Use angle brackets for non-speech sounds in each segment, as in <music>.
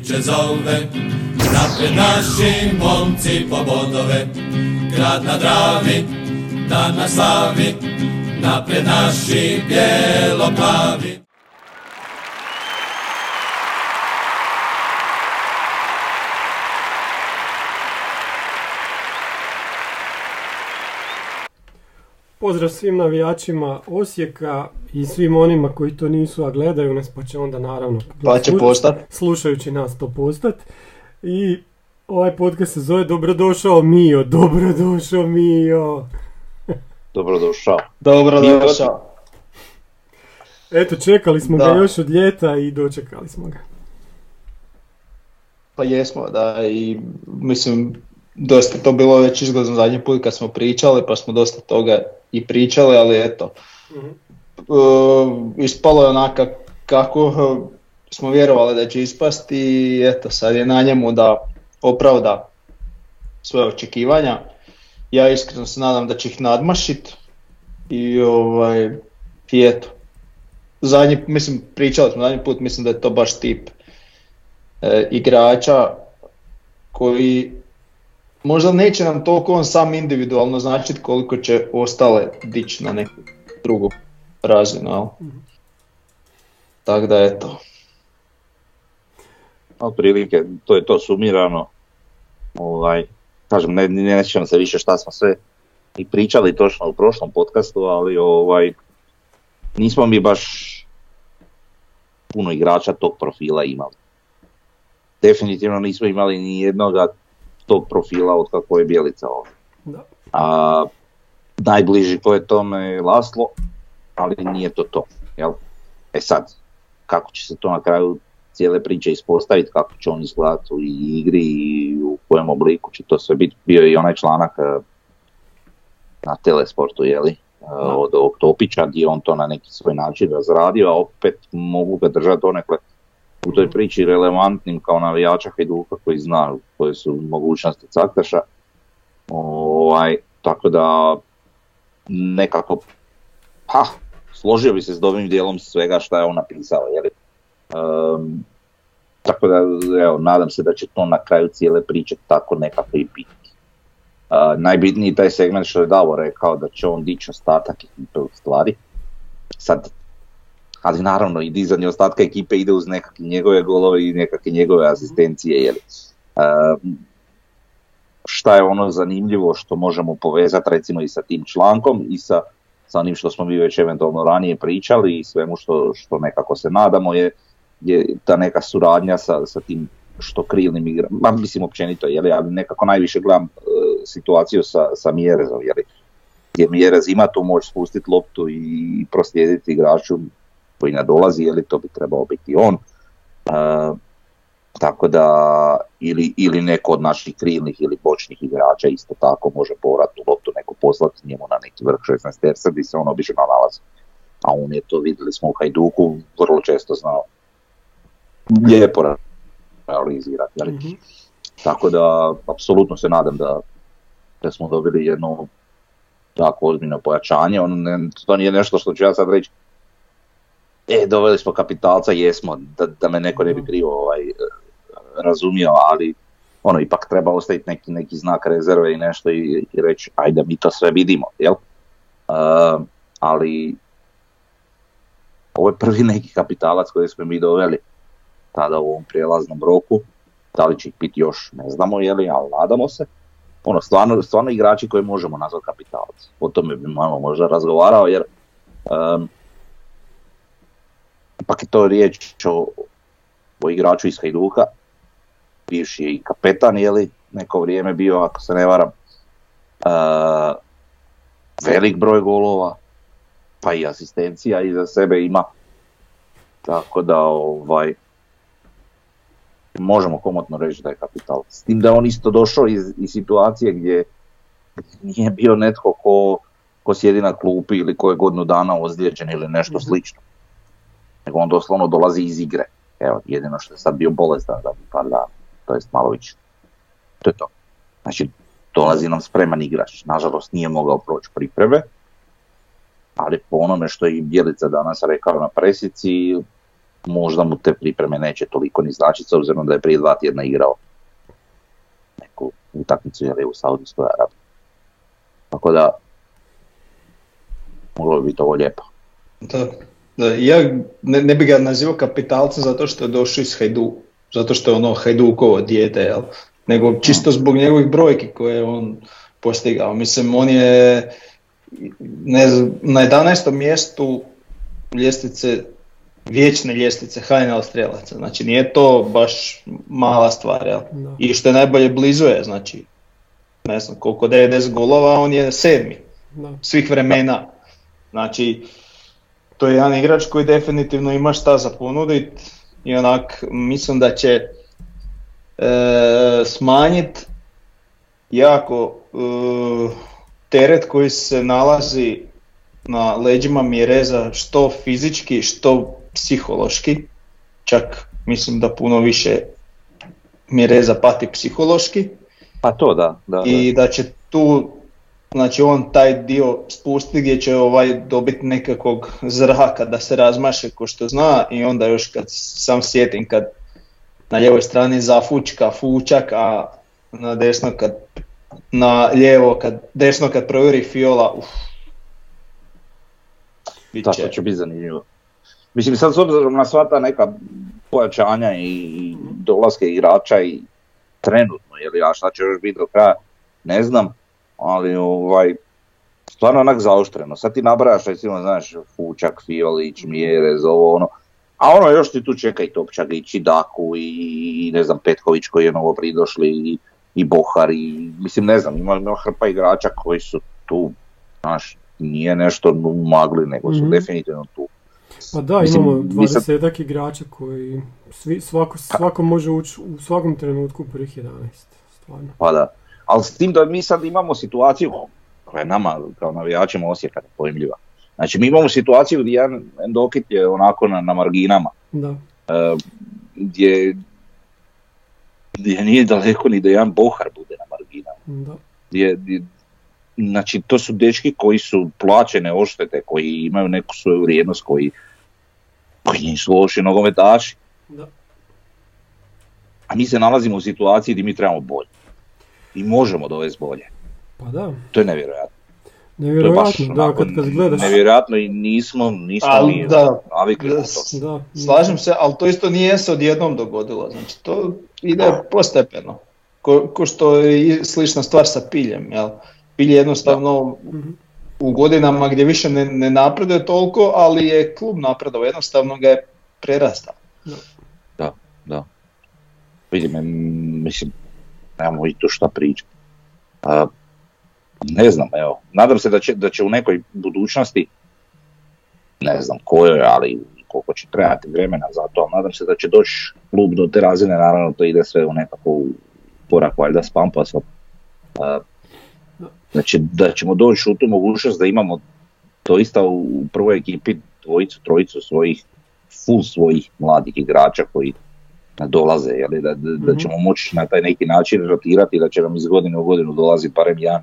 priče zove, napred naši momci po bodove, grad na Dravi, dan na slavi, napred naši bijelo-plavi. Pozdrav svim navijačima Osijeka i svim onima koji to nisu, a gledaju nas, pa će onda naravno Pa će postat. slušajući nas to postat. I ovaj podcast se zove Dobrodošao Mio, dobrodošao Mio. <laughs> Dobrodošao. Dobro I došao. Eto, čekali smo ga još od ljeta i dočekali smo ga. Pa jesmo, da, i mislim, dosta to bilo već izgledno zadnji put kad smo pričali, pa smo dosta toga i pričali, ali eto, Mhm. uh, ispalo je onako kako uh, smo vjerovali da će ispasti i eto, sad je na njemu da opravda svoje očekivanja. Ja iskreno se nadam da će ih nadmašit i ovaj, i eto. Zadnji, mislim, pričali smo zadnji put, mislim da je to baš tip e, igrača koji možda neće nam toliko on sam individualno značiti koliko će ostale dići na neku drugu razinu. jel? Tako da eto. Otprilike, to je to sumirano. Ovaj, kažem, ne, ne, ne sjećam se više šta smo sve i pričali točno u prošlom podcastu, ali ovaj, nismo mi baš puno igrača tog profila imali. Definitivno nismo imali ni jednoga tog profila od kako je Bjelica ovdje. Da. A, najbliži ko je tome je Laslo, ali nije to to. Jel? E sad, kako će se to na kraju cijele priče ispostaviti, kako će on izgledati u igri i u kojem obliku će to sve biti. Bio je i onaj članak e, na Telesportu, jeli, e, od ovog Topića, gdje je on to na neki svoj način razradio, a opet mogu ga držati donekle u toj priči relevantnim kao navijača Hajduka koji zna koje su mogućnosti Caktaša. Ovaj, tako da nekako, pa, složio bi se s dobrim dijelom svega šta je on napisao, jeli. Ehm, tako da, evo, nadam se da će to na kraju cijele priče tako nekako i biti. A, najbitniji taj segment što je Davo rekao da će on dići ostatak ekipe u stvari. Sad, ali naravno i dizanje ostatka ekipe ide uz nekakve njegove golove i nekakve njegove asistencije. Jeli. Ehm, šta je ono zanimljivo što možemo povezati recimo i sa tim člankom i sa, sa onim što smo mi već eventualno ranije pričali i svemu što, što nekako se nadamo je, je ta neka suradnja sa, sa tim što krilnim igra, ma mislim općenito, jeli, ali nekako najviše gledam e, situaciju sa, sa Mjerezom, jeli, gdje Mjerez ima tu moć spustiti loptu i proslijediti igraču koji nadolazi, jeli to bi trebao biti on. E, tako da ili, ili neko od naših krilnih ili bočnih igrača isto tako može povratnu loptu neko poslati njemu na neki vrh 16 terca gdje se on obično nalazi. A on je to vidjeli smo u Hajduku vrlo često znao lijepo realizirati. Mhm. Tako da apsolutno se nadam da, da smo dobili jedno tako ozbiljno pojačanje. On ne, to nije nešto što ću ja sad reći e, doveli smo kapitalca, jesmo, da, da me neko ne bi krivo ovaj, razumio, ali ono, ipak treba ostaviti neki, neki znak rezerve i nešto i, i reći, ajde mi to sve vidimo, jel? Uh, ali ovo je prvi neki kapitalac koji smo mi doveli tada u ovom prijelaznom roku, da li će ih biti još, ne znamo, je li, ali nadamo se. Ono, stvarno, stvarno igrači koje možemo nazvati kapitalac. O tome bi malo možda razgovarao, jer um, ipak je to riječ o, o igraču iz Hajduka, bivši je i kapetan, je li, neko vrijeme bio, ako se ne varam, Uh, velik broj golova, pa i asistencija iza sebe ima, tako da ovaj, možemo komotno reći da je kapital. S tim da je on isto došao iz, iz situacije gdje nije bio netko ko, ko sjedi na klupi ili ko je godinu dana ozlijeđen ili nešto Mhm. slično. Nego on doslovno dolazi iz igre. Evo, jedino što je sad bio bolestan za par dana, to jest malo više. To je to. Znači, dolazi nam spreman igrač. Nažalost, nije mogao proći pripreme. ali po onome što je Bjelica danas rekao na presici, možda mu te pripreme neće toliko ni značiti s obzirom da je prije dva tjedna igrao neku utakmicu je u Saudijskoj Arabiji. Tako da, moglo bi biti ovo lijepo. Da, da, ja ne, ne bi ga nazivao kapitalcem zato što je došao iz Hajdu, zato što je ono Hajdukovo dijete, jel? nego čisto zbog njegovih brojki koje je on postigao. Mislim, on je ne na 11. mjestu ljestvice, vječne ljestvice HNL strelaca. Znači nije to baš mala stvar. Jel? I što je najbolje blizu je, znači ne znam koliko 90 golova, on je sedmi Da. svih vremena. Znači, to je jedan igrač koji definitivno ima šta za ponudit i onak mislim da će e, smanjiti jako e, teret koji se nalazi na leđima Mireza što fizički, što psihološki. Čak mislim da puno više Mireza pati psihološki Pa to da, da. da. i da će tu znači on taj dio spustiti gdje će ovaj dobiti nekakvog zraka da se razmaše ko što zna i onda još kad sam sjetim kad na lijevoj strani zafučka fučak, a na desno kad na lijevo kad desno kad provjeri fiola uf. Bit Da, će- to će biti zanimljivo. Mislim, sad s obzirom na sva ta neka pojačanja i dolaske igrača i trenutno, jer a šta će još biti do kraja, ne znam, ali ovaj, stvarno onak zaoštreno. Sad ti nabrajaš, recimo, znaš, Fučak, Fiolić, Mjerez, ovo ono, a ono još ti tu čeka i Topčagić, i Daku, i, i ne znam, Petković koji je novo pridošli, i, i Bohar, i mislim, ne znam, ima, ima hrpa igrača koji su tu, znaš, nije nešto u magli, nego su Mhm. definitivno tu. Pa da, Mislim, imamo sad- 20 igrača koji svi, svako, svako može ući u svakom trenutku u prvih 11. Stvarno. Pa da. Ali s tim da mi sad imamo situaciju koja je nama kao navijačima Osijeka nepojmljiva. Znači mi imamo situaciju gdje jedan Endokit je onako na, na marginama, Da. e, gdje, gdje nije daleko ni da jedan Bohar bude na marginama. Da. Gdje, gdje- znači to su dečki koji su plaćene oštete, koji imaju neku svoju vrijednost, koji, koji nisu loši nogometaši. Da. A mi se nalazimo u situaciji gdje mi trebamo bolje. I možemo dovesti bolje. Pa da. To je nevjerojatno. To je baš Nevjerojatno, da, kad, kad gledaš. Nevjerojatno i nismo, nismo Ali ni da, navikli na da, to. Da. Slažem se, ali to isto nije se odjednom dogodilo, znači to ide postepeno. Ko, ko što je i slična stvar sa piljem, jel? Pilj je jednostavno u godinama gdje više ne, ne napreduje toliko, ali je klub napredao, jednostavno ga je prerastao. Da. Vidim, em, mislim, nemamo i tu šta pričati. A, ne znam, evo, nadam se da će, da će u nekoj budućnosti, ne znam kojoj, ali koliko će trebati vremena za to, nadam se da će doći klub do te razine, naravno to ide sve u nekako korak valjda s pampasom. Znači da ćemo doći u tu mogućnost da imamo doista u prvoj ekipi dvojicu, trojicu svojih, full svojih mladih igrača koji dolaze, jeli, da, da, da Mhm. ćemo moći na taj neki način rotirati, da će nam iz godine u godinu dolazi barem jedan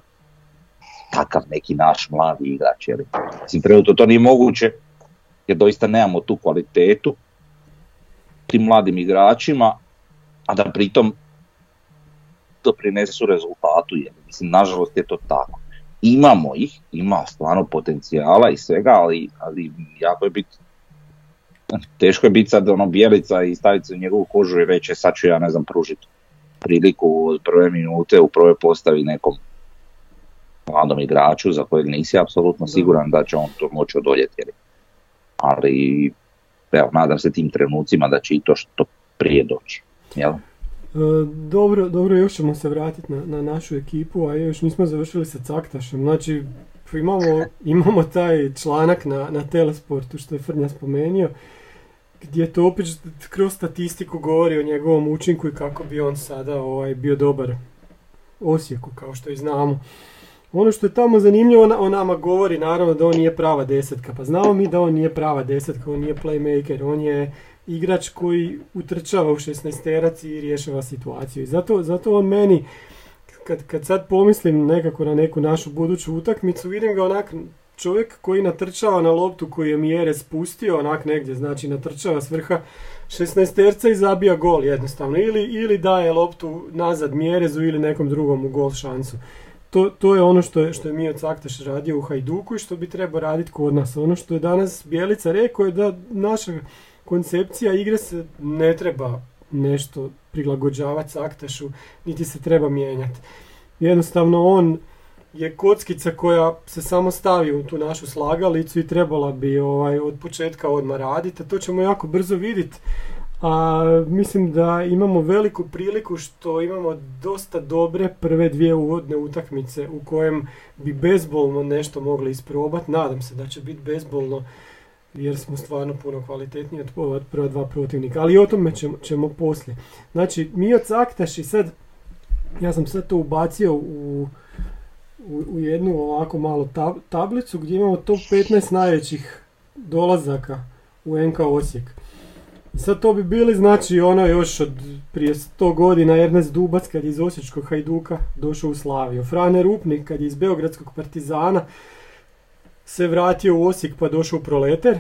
takav neki naš mladi igrač. Jeli. Mislim, trenutno to nije moguće, jer doista nemamo tu kvalitetu tim mladim igračima, a da pritom doprinesu rezultatu. Jer, mislim, nažalost je to tako. Imamo ih, ima stvarno potencijala i svega, ali, ali jako je biti teško je biti sad ono bijelica i staviti se u njegovu kožu i reći "E, sad ću ja ne znam pružiti priliku od prve minute u prvoj postavi nekom mladom igraču za kojeg nisi apsolutno siguran da će on to moći odoljeti. Ali evo, nadam se tim trenucima da će i to što prije doći. Jel? E, dobro, dobro, još ćemo se vratiti na, na našu ekipu, a još nismo završili sa Caktašem. Znači, imamo, imamo taj članak na, na Telesportu što je Frnja spomenuo, gdje to opet kroz statistiku govori o njegovom učinku i kako bi on sada ovaj, bio dobar Osijeku, kao što i znamo. Ono što je tamo zanimljivo, on nama govori naravno da on nije prava desetka, pa znamo mi da on nije prava desetka, on nije playmaker, on je igrač koji utrčava u 16 terac i rješava situaciju. I zato, zato on meni, kad, kad sad pomislim nekako na neku našu buduću utakmicu, vidim ga onak čovjek koji natrčava na loptu koji je mjere spustio onak negdje, znači natrčava s vrha 16 terca i zabija gol jednostavno. Ili, ili daje loptu nazad mjerezu ili nekom drugom u gol šansu. To, to je ono što je, što je Mio Caktaš radio u Hajduku i što bi trebao raditi kod nas. Ono što je danas Bjelica rekao je da naša koncepcija igre se ne treba nešto prilagođavati Caktašu, niti se treba mijenjati. Jednostavno on je kockica koja se samo stavi u tu našu slagalicu i trebala bi ovaj, od početka odmah raditi, to ćemo jako brzo vidjeti. A mislim da imamo veliku priliku što imamo dosta dobre prve dvije uvodne utakmice u kojem bi bezbolno nešto mogli isprobati. Nadam se da će biti bezbolno jer smo stvarno puno kvalitetniji od prva dva protivnika. Ali o tome ćemo, ćemo poslije. Znači, mi Caktaš i sad, ja sam sad to ubacio u, u, jednu ovako malu tablicu gdje imamo top 15 najvećih dolazaka u NK Osijek. I sad to bi bili znači ono još od prije 100 godina Ernest Dubac kad je iz Osječkog Hajduka došao u Slaviju. Frane Rupnik kad je iz Beogradskog Partizana se vratio u Osijek pa došao u Proleter.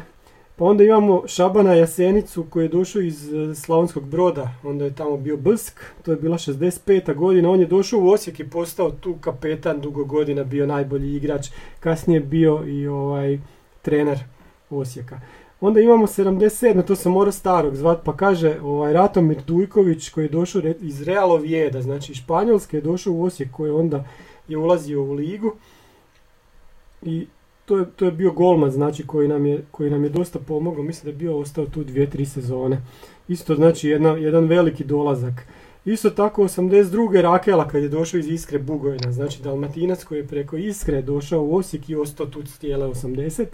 Pa onda imamo Šabana Jasenicu koji je došao iz e, Slavonskog broda, onda je tamo bio Brsk, to je bila 65. godina, on je došao u Osijek i postao tu kapetan, dugo godina bio najbolji igrač, kasnije bio i ovaj trener Osijeka. Onda imamo 77. to sam mora starog zvat, pa kaže ovaj, Ratomir Dujković koji je došao iz Realo Vijeda, znači Španjolske je došao u Osijek koji onda je ulazio u ligu. I to je, to je bio golman znači koji nam je, koji nam je dosta pomogao, mislim da je bio ostao tu dvije, tri sezone. Isto znači jedna, jedan veliki dolazak. Isto tako 82. Rakela kad je došao iz Iskre Bugojna, znači Dalmatinac koji je preko Iskre došao u Osijek i ostao tu cijele 80.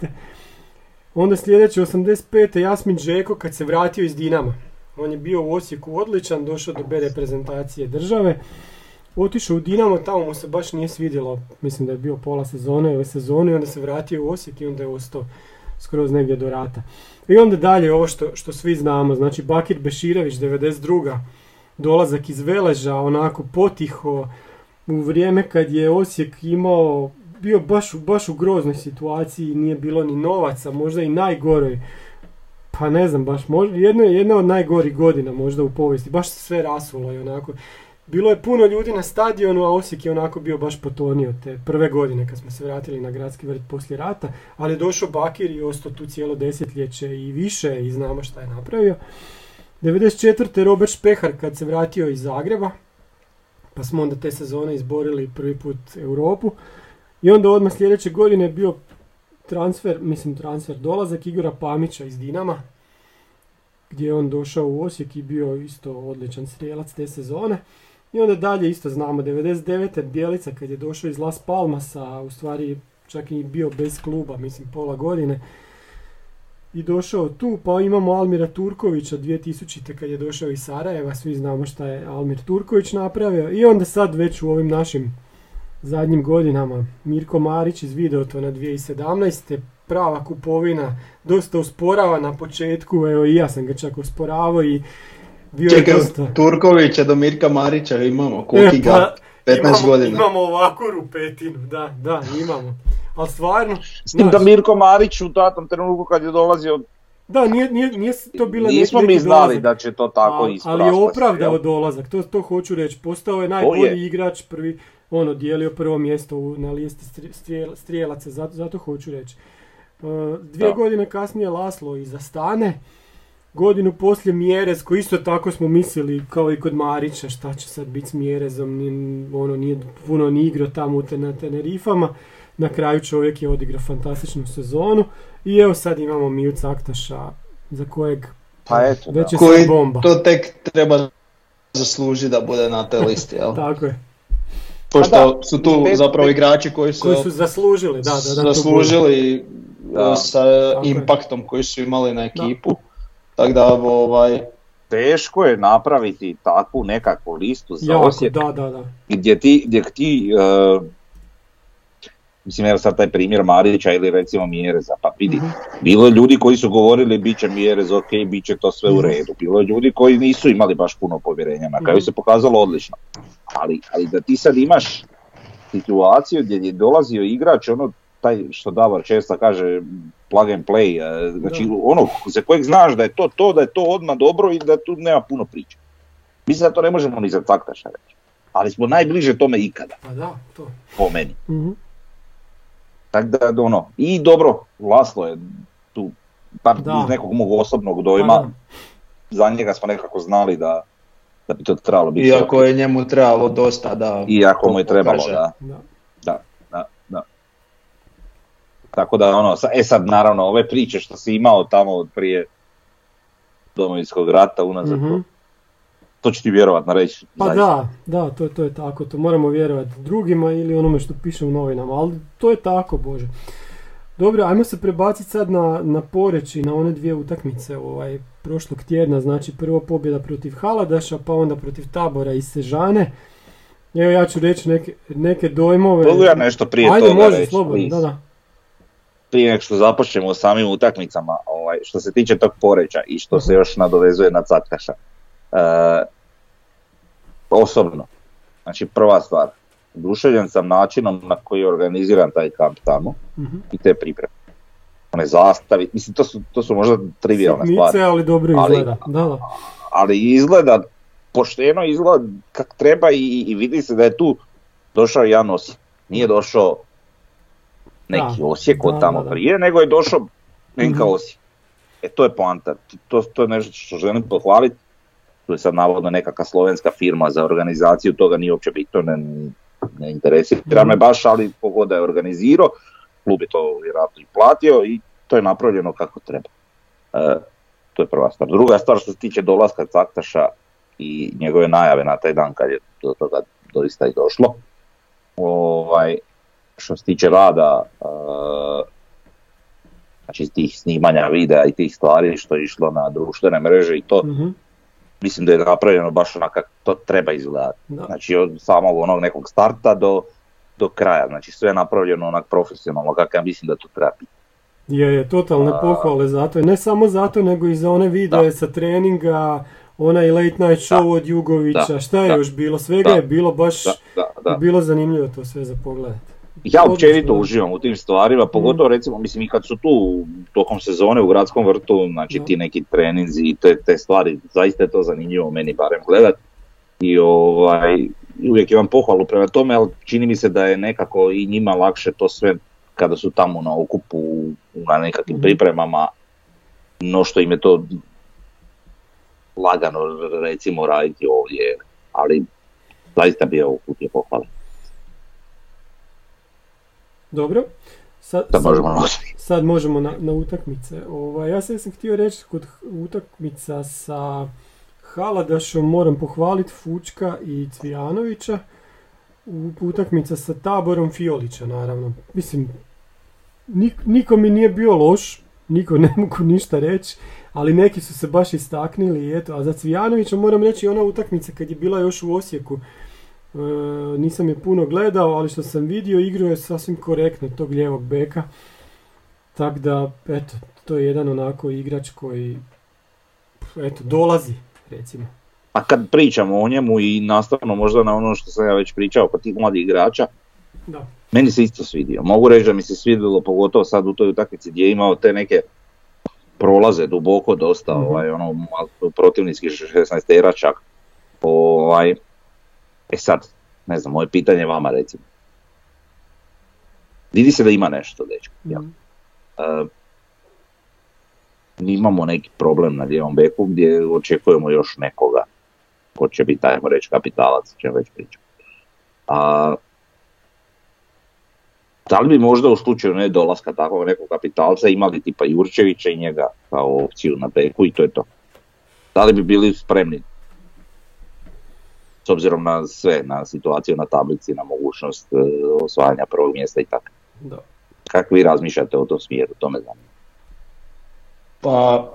Onda sljedeće 85. Jasmin Žeko kad se vratio iz Dinama. On je bio u Osijeku odličan, došao do B reprezentacije države otišao u Dinamo, tamo mu se baš nije svidjelo, mislim da je bio pola sezone ove sezone i onda se vratio u Osijek i onda je ostao skroz negdje do rata. I onda dalje ovo što, što svi znamo, znači Bakir Beširević 92. dolazak iz Veleža, onako potiho, u vrijeme kad je Osijek imao, bio baš, baš u groznoj situaciji, nije bilo ni novaca, možda i najgoroj, pa ne znam baš, možda, jedno je jedna od najgorih godina možda u povijesti, baš se sve rasulo i onako, bilo je puno ljudi na stadionu, a Osijek je onako bio baš potonio te prve godine kad smo se vratili na gradski vrt poslije rata, ali je došao Bakir i ostao tu cijelo desetljeće i više i znamo šta je napravio. 94. Robert Špehar kad se vratio iz Zagreba, pa smo onda te sezone izborili prvi put Europu. I onda odmah sljedeće godine bio transfer, mislim transfer, dolazak Igora Pamića iz Dinama, gdje je on došao u Osijek i bio isto odličan strijelac te sezone. I onda dalje isto znamo, 99. Bjelica kad je došao iz Las Palmasa, u stvari čak i bio bez kluba, mislim pola godine. I došao tu, pa imamo Almira Turkovića 2000. kad je došao iz Sarajeva, svi znamo šta je Almir Turković napravio. I onda sad već u ovim našim zadnjim godinama Mirko Marić iz Videotona 2017. Prava kupovina, dosta usporava na početku, evo i ja sam ga čak usporavao i bio Čekaj, Turkovića do Mirka Marića imamo, koliki ga, 15 imamo, godina. Imamo ovakvu rupetinu, da, da, imamo. Ali stvarno... S tim da Mirko Marić u tatom trenutku kad je dolazio da, nije, nije, nije to bila Nismo mi znali da će to tako A, Ali je opravdao dolazak, to, to hoću reći. Postao je najbolji igrač, prvi, ono, dijelio prvo mjesto u, na listi strijelaca, zato, zato hoću reći. Uh, dvije godine kasnije Laslo i Zastane, godinu poslije Mjerez, koji isto tako smo mislili, kao i kod Marića, šta će sad biti s Mjerezom, nije, ono, nije puno ni igrao tamo na Tenerifama. Na kraju čovjek je odigrao fantastičnu sezonu i evo sad imamo Miju Caktaša za kojeg pa eto, već je koji bomba. to tek treba zaslužiti da bude na toj listi, jel? tako je. Pošto su tu zapravo igrači koji su, koji su zaslužili, da, da, da, zaslužili sa impaktom koji su imali na ekipu. Tako da, ovaj... Teško je napraviti takvu nekakvu listu za jako, Osijek. Da, da, da. Gdje ti, gdje ti uh, mislim evo sad taj primjer Marića ili recimo Mjereza, pa vidi, uh bilo je ljudi koji su govorili bit će Mjerez, ok, bit će to sve u mhm. redu, bilo je ljudi koji nisu imali baš puno povjerenja, na kraju mhm. se pokazalo odlično, ali, ali da ti sad imaš situaciju gdje je dolazio igrač ono taj što Davor često kaže plug and play, e, znači ono za kojeg znaš da je to to, da je to odmah dobro i da tu nema puno priče. Mislim da to ne možemo ni za taktaša reći. Ali smo najbliže tome ikada. Pa da, to. Po meni. Mhm. Tako da, ono, i dobro, Laslo je tu, pa Da. iz nekog mog osobnog Pa dojma, da. za njega smo nekako znali da, da bi to trebalo biti. Iako je njemu trebalo dosta da... Iako mu je trebalo, da. Da. Da, da, da. Tako da ono, e sad naravno ove priče što si imao tamo od prije domovinskog rata unazad, Mhm. to, to ću ti vjerovatno reći. Pa zaista. da, da, to, to je tako, to moramo vjerovati drugima ili onome što piše u novinama, ali to je tako, Bože. Dobro, ajmo se prebaciti sad na, na Poreč i na one dvije utakmice ovaj, prošlog tjedna, znači prvo pobjeda protiv Haladaša, pa onda protiv Tabora i Sežane. Evo ja ću reći neke, neke dojmove. Mogu ja nešto prije Ajde, toga može, reći, slobodno, da, da. Prije nego što započnemo s samim utakmicama, ovaj, što se tiče tog poreća i što Mhm. se još nadovezuje na Catkaša. E, osobno, znači prva stvar, oduševljen sam načinom na koji je organiziran taj kamp tamo Mhm. i te pripreme. One zastavi, mislim to su, to su možda trivialne Sitnice, stvari, ali dobro Ali- izgleda. Da, da. ali izgleda pošteno, izgleda kak treba i, i vidi se da je tu došao jedan Osijek. Nije došao neki Da, Osijek od tamo da, da. prije, nego je došao NK Mhm. Osijek. E to je poanta, to, to je nešto što želim pohvaliti. Tu je sad navodno nekakva slovenska firma za organizaciju, toga nije uopće bitno, ne, ne interesira Mhm. me baš, ali pogoda je organizirao, klub je to vjerojatno i platio i to je napravljeno kako treba. E, to je prva stvar. Druga stvar što se tiče dolaska Caktaša i njegove najave na taj dan kad je do toga doista i došlo. Ovaj, što se tiče rada, e, znači tih snimanja videa i tih stvari što je išlo na društvene mreže i to, Mhm, mislim da je napravljeno baš onako kako to treba izgledati. da. Znači od samog onog nekog starta do, do kraja, znači sve je napravljeno onak profesionalno kako ja mislim da to treba biti. Je, je, totalne pohvale zato. I ne samo zato, nego i za one videe Da. sa treninga, onaj late night show od Jugovića, Da. šta je Da. još bilo, svega Da. je bilo baš, Da, da, da. bilo zanimljivo to sve za pogledat. Ja općenito uživam u tim stvarima, pogotovo recimo, mislim i kad su tu tokom sezone u gradskom vrtu, znači ti neki treninzi i te, te stvari, zaista je to zanimljivo meni barem gledat. I ovaj, uvijek imam pohvalu prema tome, ali čini mi se da je nekako i njima lakše to sve kada su tamo na okupu, na nekakvim Mhm. pripremama, no što im je to lagano recimo raditi ovdje, ali zaista bi je pohvale. Dobro. Sad, Da sad- možemo. Sad možemo na, na utakmice. Ovaj, ja sam htio reći kod utakmica sa Haladašom moram pohvaliti Fučka i Cvijanovića. U utakmica sa Taborom Fiolića naravno. Mislim, nik, niko mi nije bio loš, niko ne mogu ništa reći, ali neki su se baš istaknili i eto. A za Cvijanovića moram reći ona utakmica kad je bila još u Osijeku. E, nisam je puno gledao, ali što sam vidio igrao je sasvim korektno tog lijevog beka. Tako da, eto, to je jedan onako igrač koji, eto, dolazi, recimo. A kad pričamo o njemu i nastavno možda na ono što sam ja već pričao kod tih mladih igrača, Da. meni se isto svidio. Mogu reći da mi se svidjelo pogotovo sad u toj utakmici gdje je imao te neke prolaze duboko dosta, Mhm. ovaj, ono, protivnički 16 tera čak. Ovaj, e sad, ne znam, moje pitanje vama recimo. Vidi se da ima nešto, dečko. jel? Mm. E, mi imamo neki problem na lijevom beku gdje očekujemo još nekoga ko će biti, ajmo reći, kapitalac, čem već pričam. A, da li bi možda u slučaju ne dolaska takvog nekog kapitalca imali tipa Jurčevića i njega kao opciju na beku i to je to? Da li bi bili spremni s obzirom na sve, na situaciju na tablici, na mogućnost e, osvajanja prvog mjesta i tako? Da. Kako vi razmišljate o tom smjeru, to me zanima. Pa,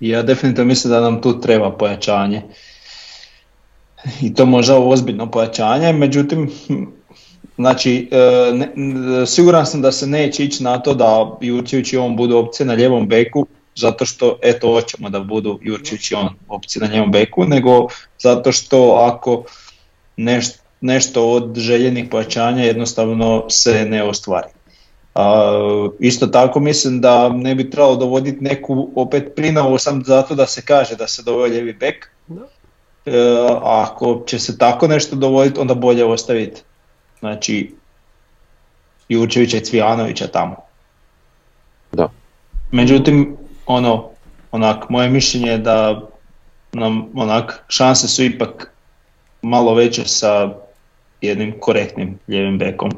ja definitivno mislim da nam tu treba pojačanje. I to možda ozbiljno pojačanje, međutim, znači, e, ne- siguran sam da se neće ići na to da i on budu opcije na ljevom beku, zato što, eto, hoćemo da budu Jurčević i on opcije na ljevom beku, nego zato što ako neš- nešto od željenih pojačanja jednostavno se ne ostvari. A, isto tako mislim da ne bi trebalo dovoditi neku opet prinavu sam zato da se kaže da se dovodi ljevi bek. Da. E, a ako će se tako nešto dovoditi onda bolje ostaviti znači Jurčevića i Cvijanovića tamo. Da. Međutim, ono, onak, moje mišljenje je da nam onak, šanse su ipak malo veće sa jednim korektnim ljevim bekom.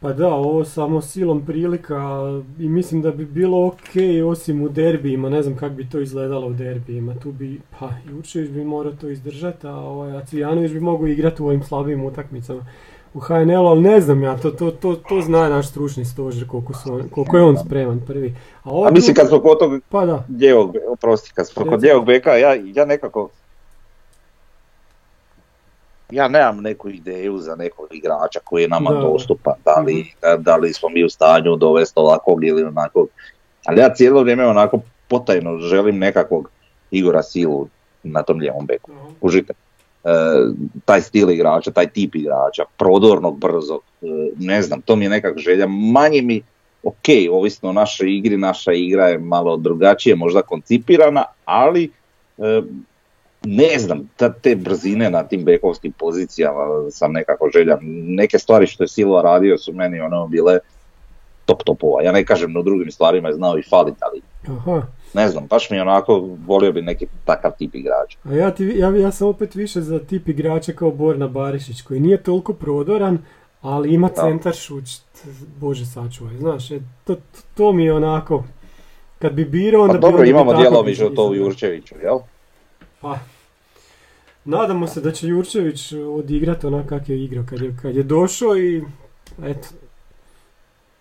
Pa da, ovo samo silom prilika i mislim da bi bilo ok osim u derbijima, ne znam kako bi to izgledalo u derbijima, tu bi, pa Jurčević bi morao to izdržati, a, ovaj, a Cvijanović bi mogao igrati u ovim slabijim utakmicama u HNL, ali ne znam ja, to, to, to, to zna naš stručni stožer koliko, su on- koliko je on spreman prvi. A, ovo A mislim kad smo kod tog Pa da, lijevog, oprosti, kad smo kod lijevog beka, ja, ja nekako, ja nemam neku ideju za nekog igrača koji je nama Da, dostupan, da li, da, da li smo mi u stanju dovesti ovakvog ili onakvog, ali ja cijelo vrijeme onako potajno želim nekakvog Igora Silu na tom lijevom beku, užite. E, taj stil igrača, taj tip igrača, prodornog, brzog, e, ne znam, to mi je nekak želja, manje mi, ok, ovisno o našoj igri, naša igra je malo drugačije, možda koncipirana, ali e, ne znam, ta, te brzine na tim bekovskim pozicijama sam nekako želja. Neke stvari što je Silva radio su meni ono bile top topova. Ja ne kažem na drugim stvarima je znao i falit, ali aha. Ne znam, baš mi je onako, volio bi neki takav tip igrača. A ja, ti, ja, ja sam opet više za tip igrača kao Borna Barišić, koji nije toliko prodoran, ali ima centar šut, bože sačuvaj, znaš, e, to, to, to mi je onako, kad bi birao onda Pa dobro, bi imamo djelomično to u. Jurčeviću, jel? Pa, nadamo se da će Jurčević odigrati onak kak je igrao kad je, kad je došao i eto,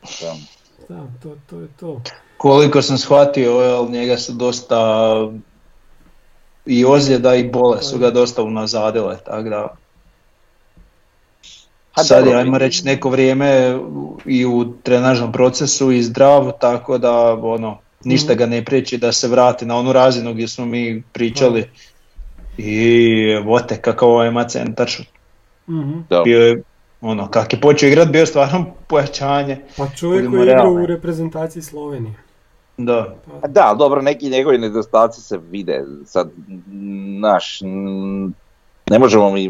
Da. da, to, to je to. Koliko sam shvatio, jel, njega su dosta i ozljeda i bole su ga dosta unazadile, tako da sad je, ajmo reći, neko vrijeme i u trenažnom procesu i zdrav, tako da ono, ništa ga ne priječi da se vrati na onu razinu gdje smo mi pričali. I vote kakav ovaj ima centaršut. Mhm. Da. Bio je, ono, kak je počeo igrat, bio je stvarno pojačanje. Pa čovjek koji je igrao realni. u reprezentaciji Slovenije. Da. Da, dobro, neki njegovi nedostaci se vide. Sad, naš, ne možemo mi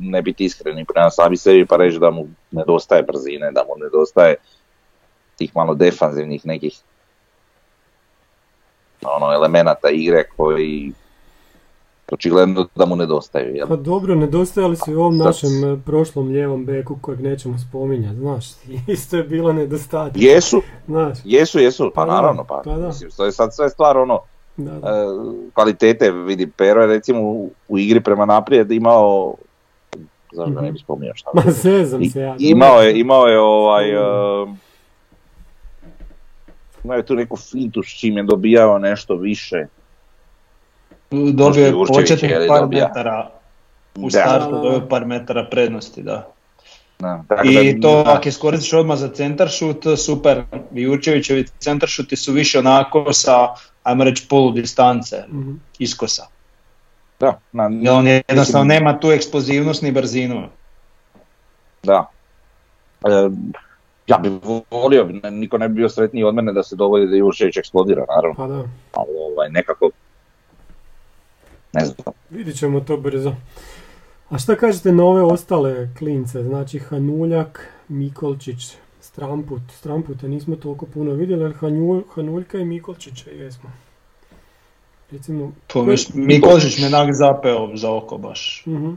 ne biti iskreni prema sami sebi pa reći da mu nedostaje brzine, da mu nedostaje tih malo defanzivnih nekih ono, elemenata igre koji očigledno da mu nedostaju. Jel? Pa dobro, nedostajali su i u ovom Da. našem e, prošlom lijevom beku kojeg nećemo spominjati, znaš, <laughs> isto je bilo nedostatak, Jesu, znaš, jesu, jesu, pa Pa da, naravno, pa, pa da. mislim, to je sad sve stvar ono, da, e, da. kvalitete, vidi, Pero je recimo u, u igri prema naprijed imao, zašto ga ne bi spominjao šta? <laughs> Ma zezam se ja. imao je, imao je ovaj, e, imao je tu neku fintu s čim je dobijao nešto više. Dobio je početnih par dobija? metara u Da. startu, dobio je par metara prednosti, da. Da, tako I da- to da. ako iskoristiš odmah za centaršut, super. Jurčevićevi centaršuti su više onako sa, ajmo reći, polu distance, Mhm. iskosa. Da, na, Jer on je jednostavno mislim, nema tu eksplozivnost ni brzinu. Da. E, ja bih volio, niko ne bi bio sretniji od mene da se dogodi da Jurčević eksplodira, naravno, Pa da, ali ovaj, nekako, ne znam, vidit ćemo to brzo. A šta kažete na ove ostale klince, znači Hanuljak, Mikolčić, Stramput, Stramputa nismo toliko puno vidjeli, ali Hanju, Hanuljka i Mikolčića jesmo. Recimo, To mi, Mikolžić me onak zapeo za oko baš. mhm,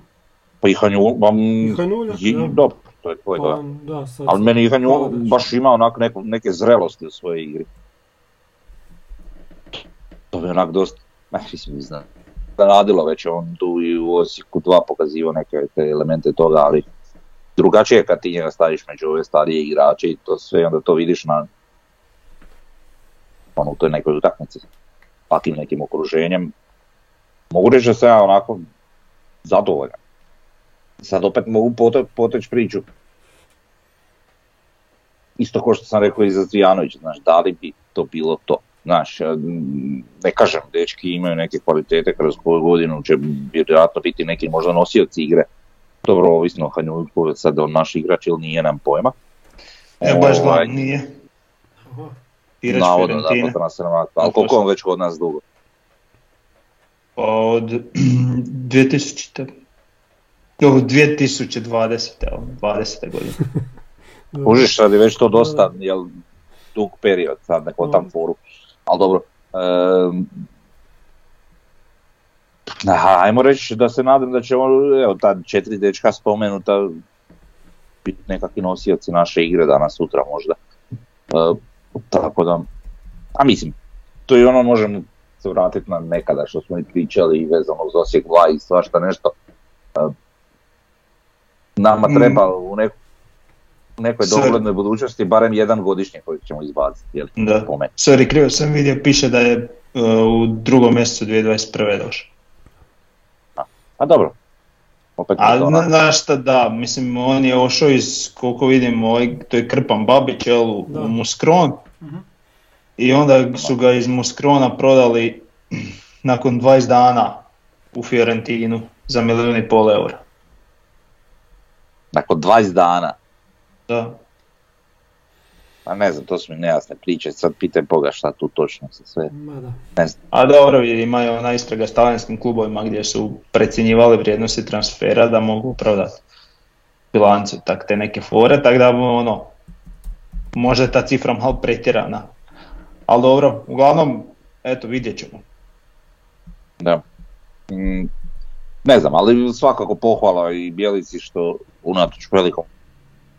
pa i vam, I Hanuljak, i- da. dobro, to je tvoj, da. pa, da, sad Ali meni i Paladić. baš ima onak neku, neke zrelosti u svojoj igri. To bi onak dosta, <laughs> ne, mislim, znam, radilo već on tu i u Osijeku dva pokazivao neke te elemente toga, ali drugačije je kad ti njega staviš među ove starije igrače i to sve, onda to vidiš na ono, u toj nekoj utakmici, takvim nekim okruženjem. Mogu reći da sam ja onako zadovoljan. Sad opet mogu pote- poteći priču isto kao što sam rekao i za Zvijanovića, znaš, da li bi to bilo to? Znaš, mm, ne kažem, dečki imaju neke kvalitete kroz koju godinu će vjerojatno biti neki možda nosioci igre. Dobro, ovisno Hanjuljku, sad on naš igrač ili nije nam pojma. Ne, baš Ovaj, nije. Igrač Navodno da transfermarktu, ali koliko on već kod nas dugo? Pa Od 2000. Do 2020. evo, 20. godine. <laughs> Sad je već to dosta, jel, dug period, sad neko Da. tam foru. Ali dobro, aha, ajmo reći da se nadam da će on, evo, ta četiri dečka spomenuta biti nekakvi nosioci naše igre danas, sutra možda. E, tako da, a mislim, to i ono možemo se vratiti na nekada što smo i pričali i vezano uz Osijek 2 i svašta nešto. E, nama Mm. treba u neku nekoj doglednoj budućnosti barem jedan godišnje koji ćemo izbaciti, jel? Da. Po meni. Sorry, krivo sam vidio, piše da je uh, u drugom mjesecu 2021. došao. A dobro. Opet A to onako. znaš šta, da, mislim, on je ošao iz, koliko vidim, ovaj, to je Krpan Babić, jel, u, u Muskron. Mhm. I onda su ga iz Muskrona prodali <clears throat> nakon 20 dana u Fiorentinu za milijun i pol eura. Nakon 20 dana, Da. pa ne znam, to su mi nejasne priče, sad pitaj Boga šta tu točno se sve, Ma da. ne znam. A dobro, imaju ona istraga s talijanskim klubovima gdje su precjenjivali vrijednosti transfera da mogu opravdati bilancu, tak te neke fore, tako da ono, možda je ta cifra malo pretjerana. Ali dobro, uglavnom, eto, vidjet ćemo. Da. Mm, ne znam, ali svakako pohvala i Bjelici što unatoč velikom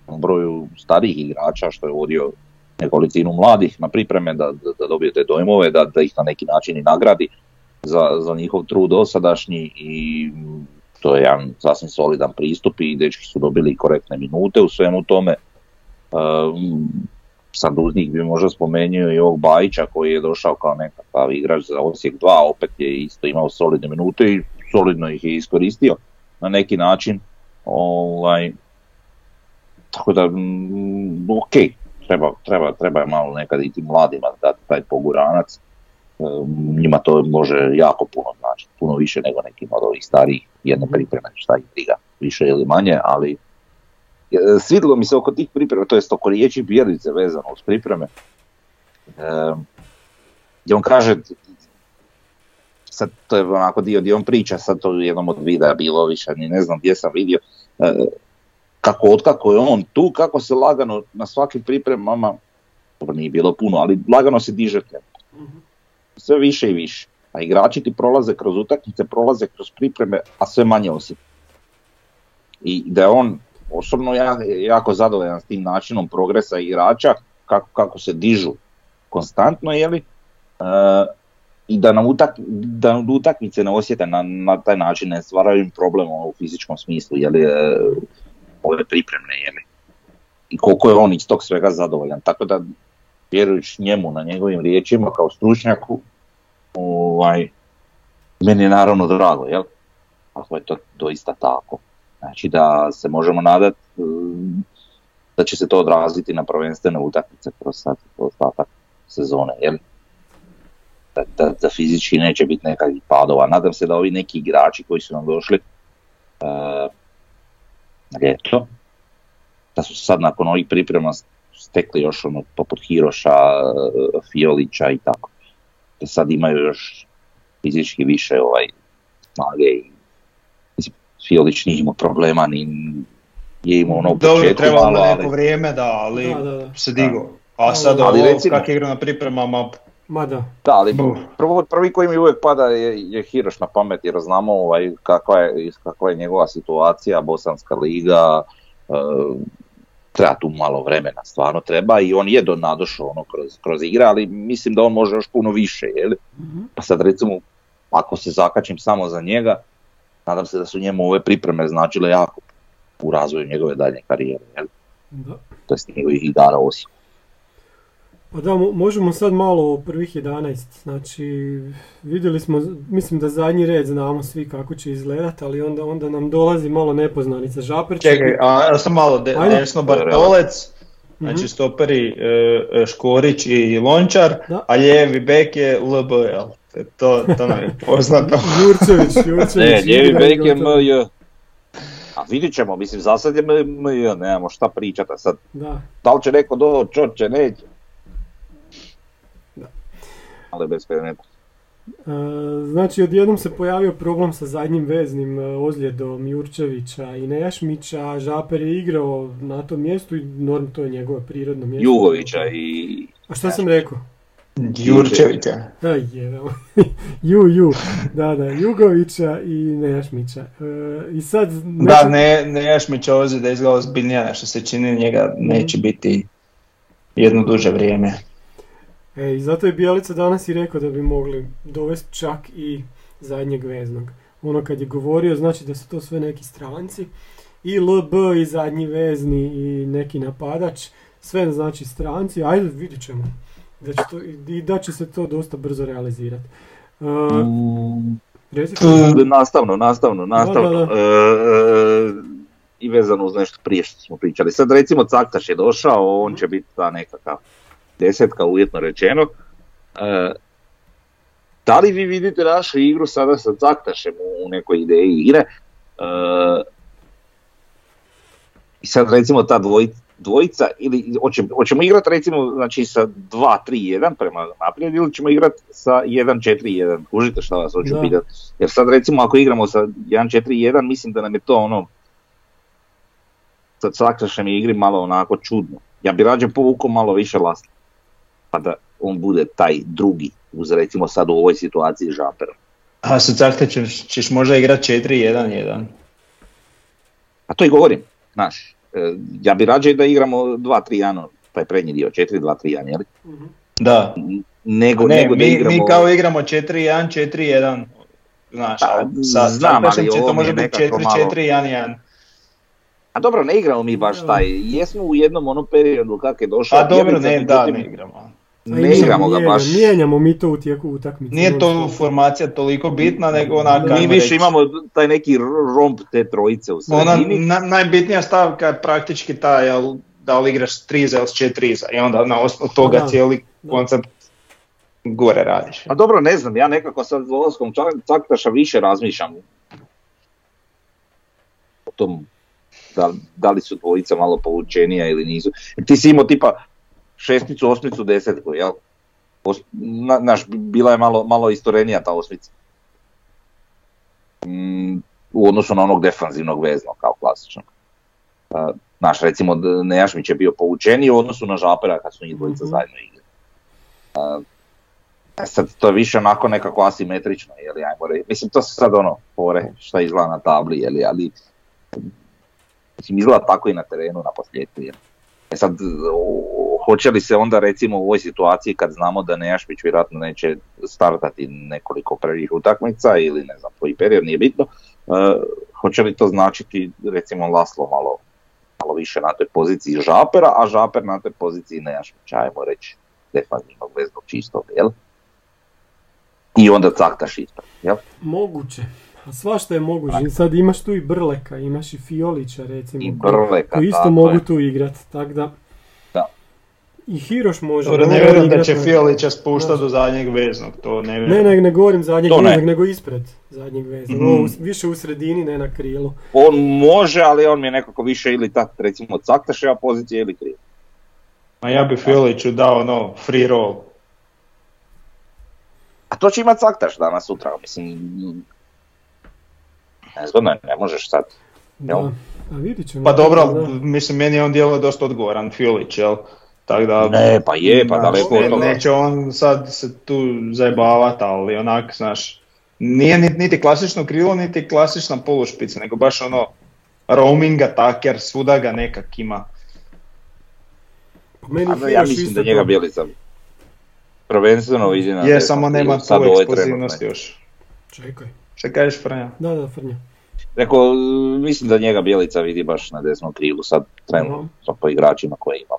broju starijih igrača što je vodio nekolicinu mladih na pripreme da, da, da dobije te dojmove, da, da ih na neki način i nagradi za, za njihov trud dosadašnji i to je jedan sasvim solidan pristup i dečki su dobili korektne minute u svemu tome. Um, sad uz njih bi možda spomenuo i ovog Bajića koji je došao kao nekakav igrač za Osijek 2, opet je isto imao solidne minute i solidno ih je iskoristio na neki način. Ovaj, tako da, mm, ok, treba, treba, treba malo nekad i tim mladima dati taj poguranac. E, njima to može jako puno znači, puno više nego nekim od ovih starijih jedne pripreme, šta ih briga, više ili manje, ali e, svidilo mi se oko tih priprema, to jest oko riječi Bjelice vezano uz pripreme, e, gdje on kaže, sad to je onako dio gdje on priča, sad to jednom od videa bilo više, ni ne znam gdje sam vidio, kako otkako je on tu, kako se lagano na svakim pripremama, dobro nije bilo puno, ali lagano se diže tempo. Sve više i više. A igrači ti prolaze kroz utakmice, prolaze kroz pripreme, a sve manje osjeti. I da je on osobno ja, jako zadovoljan s tim načinom progresa igrača, kako, kako se dižu konstantno, jeli, e, i da nam, utak, da utakmice ne osjete na, na taj način, ne stvaraju im problem u fizičkom smislu, jeli, e, ove pripremne, jeli. I koliko je on iz tog svega zadovoljan. Tako da, vjerujući njemu na njegovim riječima kao stručnjaku, ovaj, meni je naravno drago, jel? Ako je to doista tako. Znači da se možemo nadati um, da će se to odraziti na prvenstvene utakmice kroz sad ostatak sezone, jel? Da, da, da fizički neće biti nekakvih padova. Nadam se da ovi neki igrači koji su nam došli uh, na ljeto, da su sad nakon ovih priprema stekli još ono poput Hiroša, uh, Fiolića i tako. Da sad imaju još fizički više ovaj snage i mislim, Fiolić nije imao problema ni je imao ono u Dobro, početku trebalo malo, neko ali vrijeme da, ali Da, da, da. se digo. A sad Ali ovo, recimo- kak igra na pripremama, Ma da. Da, ali prvo, prvi koji mi uvijek pada je, je Hiroš na pamet jer znamo ovaj, kakva, je, kakva je njegova situacija, Bosanska liga, e, treba tu malo vremena, stvarno treba i on je do nadošao ono kroz, kroz igre, ali mislim da on može još puno više, je li? Mhm. Pa sad recimo, ako se zakačim samo za njega, nadam se da su njemu ove pripreme značile jako u razvoju njegove daljnje karijere, jel? Da. To jest njegovih igara Osijeku. Pa da, mo- možemo sad malo o prvih 11. Znači, vidjeli smo, mislim da zadnji red znamo svi kako će izgledat, ali onda, onda nam dolazi malo nepoznanica. Žaper će čekaj, a sam malo, de, Ajde. desno Bartolec, Mhm. znači stoperi e, e, Škorić i Lončar, Da. a lijevi bek je LBL. To, to nam je poznato. <laughs> Jurčević, Jurčević. Ne, lijevi bek je. MJ. A vidit ćemo, mislim, za sad je m- m- nemamo šta pričati, sad, Da. da li će neko doći, čorće, neće. Da. Ali bez predmeta. E, Znači, odjednom se pojavio problem sa zadnjim veznim e, ozljedom Jurčevića i Nešmića, Žaper je igrao na tom mjestu i normalno to je njegovo prirodno mjesto. Jugovića i... A šta sam rekao? Jurčevića. Jebemo. <laughs> ju, ju. Da, da, Jugovića i Nešmića. E, I sad... Da, neću- ne, Nejašmića ozljeda izgleda ozbiljnija, nešto se čini njega neće biti jedno duže vrijeme. E, I zato je Bijelica danas i rekao da bi mogli dovesti čak i zadnjeg veznog. Ono kad je govorio, znači da su to sve neki stranci. I LB i zadnji vezni i neki napadač. Sve znači stranci. Ajde, vidit ćemo. Da će to, I da će se to dosta brzo realizirati. E, Mm, recite, Nastavno, nastavno, nastavno. Da, da, da. E, e, I vezano uz nešto prije što smo pričali. Sad recimo Caktaš je došao, on će biti ta nekakav desetka uvjetno rečeno. E, da li vi vidite našu igru sada sa Caktašem u nekoj ideji igre? E, I sad recimo ta dvoj, dvojica, ili hoćemo, hoćemo igrati recimo znači sa 2-3-1 prema naprijed ili ćemo igrati sa 1-4-1? Kužite šta vas hoću pitati? Jer sad recimo ako igramo sa 1-4-1 mislim da nam je to ono sa Caktašem igri malo onako čudno. Ja bi rađe povukao malo više lasla. Pa da on bude taj drugi uz recimo sad u ovoj situaciji žaper. A sa Caktačem ćeš možda igrat 4-1-1. A to i govorim, znaš. e, Ja bi rađe da igramo 2-3-1, taj prednji dio, 4-2-3-1, jel? Da. Nego, Ne, nego da mi, igramo... mi kao igramo 4-1, 4-1. Znaš, Pa, a sa znam, ali će ovo to može biti nekako malo- 4-4-1-1. A dobro, ne igramo mi baš taj. Jesmo u jednom onom periodu kak je došao. Pa dobro, ne, da, ne igramo. A Ne i igramo ga baš. Mijenjamo mi to u tijeku utakmice. Nije to formacija toliko bitna, nego onaka... Mi više reći, imamo taj neki romp te trojice u Ona sredini. na- najbitnija stavka je praktički ta, jel, da li igraš triza ili s četriza i onda na osnovu toga Da, cijeli da. koncept gore radiš. Pa dobro, ne znam, ja nekako sad s dolaskom Caktaša više razmišljam o tom da, da li su dvojica malo povučenija ili nisu. Ti si imao tipa šestnicu, osmicu, desetku, jel? Os, na, naš, bila je malo, malo istorenija ta osmica. Mm, u odnosu na onog defanzivnog veznog, kao klasičnog. Naš, recimo, Nejašmić je bio povučeniji u odnosu na Žapera kad su njih dvojica Mhm. zajedno igrali. E sad, to je više onako nekako asimetrično, jeli, ajmo reći. Mislim, to su sad ono, fore, šta izgleda na tabli, jeli, ali mislim, izgleda tako i na terenu na posljedku. E sad, hoće li se onda recimo u ovoj situaciji kad znamo da Nejašmić vjerojatno neće startati nekoliko prvih utakmica ili ne znam koji period, nije bitno, e, hoće li to značiti recimo Laslo malo, malo više na toj poziciji Žapera, a Žaper na toj poziciji Nejašmića, ajmo reći, defanzivnog veznog čistog, jel? I onda caktaš ispred, jel? Moguće. A svašta je moguće. I sad imaš tu i Brleka, imaš i Fiolića recimo. I koji- Brleka, Koji isto tako mogu je. tu igrat, tak da... Da. I Hiroš može. Dobro, ne vjerujem da će na- Fiolića spuštati do zadnjeg veznog, to ne Ne, vjerujem. ne, ne govorim zadnjeg To ne. veznog, nego ispred zadnjeg veznog. U- više u sredini, ne na krilu. On može, ali on mi je nekako više ili tak recimo caktaševa pozicija ili kriv. A ja bi Fioliću dao ono free roll. A to će imat caktaš danas sutra, mislim... Nezgodno je, ne možeš sad. Jel? Da. A vidit ćemo. Pa dobro, Da. mislim meni je on djeluje dosta odgovoran Fiolić, jel? Tako da... Ne, pa je, pa daleko ne- od toga. Neće on sad se tu zajebavat, ali onak, znaš, nije niti, klasično krilo, niti klasična polušpica, nego baš ono roaminga, taker, svuda ga nekak ima. Po meni A, da, ja mislim da njega to. Bjelica prvenstveno vidi na Je, samo nema tu ovoj eksplozivnost još. Čekaj. Šta kažeš, Franja? Da, da, Frnja. Rekao, mislim da njega Bjelica vidi baš na desnom krilu, sad trenutno po igračima koje imam.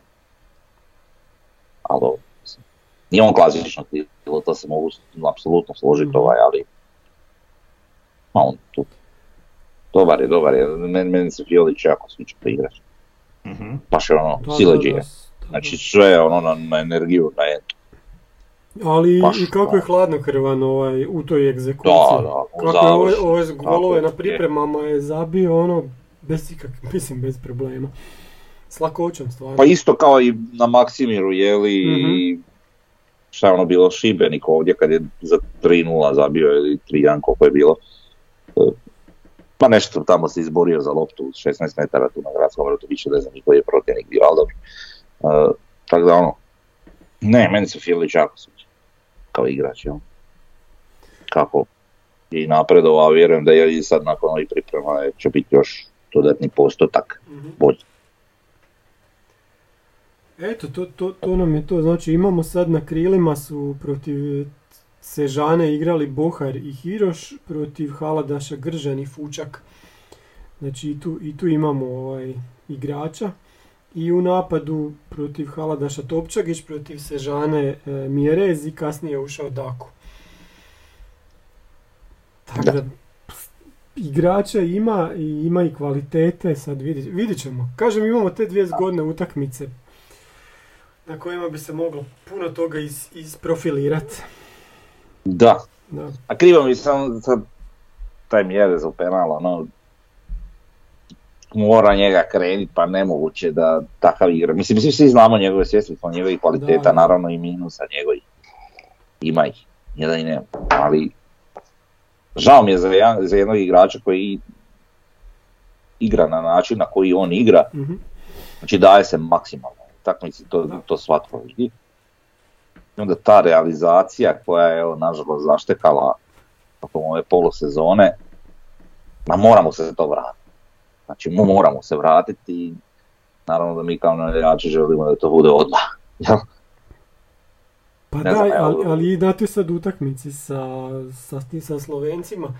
Ali, mislim, nije on klasično krilo, to se mogu apsolutno složiti Mhm. ovaj, ali ma on tu. Dobar je, dobar je, meni, meni se Fiolić jako sviđa to igrač. Mhm. Baš je ono, sileđije. Znači sve je ono na, na energiju, na entu. Ali baš, i kako je da. hladnokrvan ovaj, u toj egzekuciji. Da, da, Kako je ove, golove na pripremama je zabio ono bez ikak, <laughs> mislim bez problema. S lakoćom stvarno. Pa isto kao i na Maksimiru, jeli, Mhm. i šta je ono bilo Šibenik ovdje kad je za 3-0 zabio ili 3-1 koliko je bilo. E, Pa nešto tamo se izborio za loptu uz 16 metara tu na gradskom vrtu, više ne znam koji je protivnik ali dobro. E, tako da ono, ne, meni se Filić jako sviđa kao igrač, jel? Kako i napredovao, a vjerujem da je i sad nakon ovih priprema će biti još dodatni postotak Mhm. bolji. Eto, to, to, to nam je to. Znači imamo sad na krilima su protiv Sežane igrali Bohar i Hiroš, protiv Haladaša Gržan i Fučak. Znači i tu, i tu imamo ovaj, igrača. I u napadu protiv Haladaša Topčagić, protiv Sežane e, Mjerez i kasnije je ušao Dako. Tako Da. da, igrača ima i ima i kvalitete, sad vidit, vidit ćemo. Kažem, imamo te dvije zgodne utakmice na kojima bi se moglo puno toga is, isprofilirati. Da, Da. A krivo mi sam sad taj mjere za penal, ono, mora njega krenit, pa nemoguće da takav igra. Mislim, mislim, svi znamo njegove svjesni smo njegovih kvaliteta, Da, naravno i minusa njegovih. Ima ih, jedan i nema, ali žao mi je za, jedan, za jednog igrača koji igra na način na koji on igra, Mhm. znači daje se maksimalno. Takmici to, Da. to svatko vidi. I onda ta realizacija koja je evo, nažalost zaštekala tokom ove polusezone, ma moramo se to vratiti. Znači mo- moramo se vratiti i naravno da mi kao navijači želimo da to bude odmah. <laughs> Jel? Pa Ne da, znam, ali, ali i toj sad utakmici sa, sa, sa Slovencima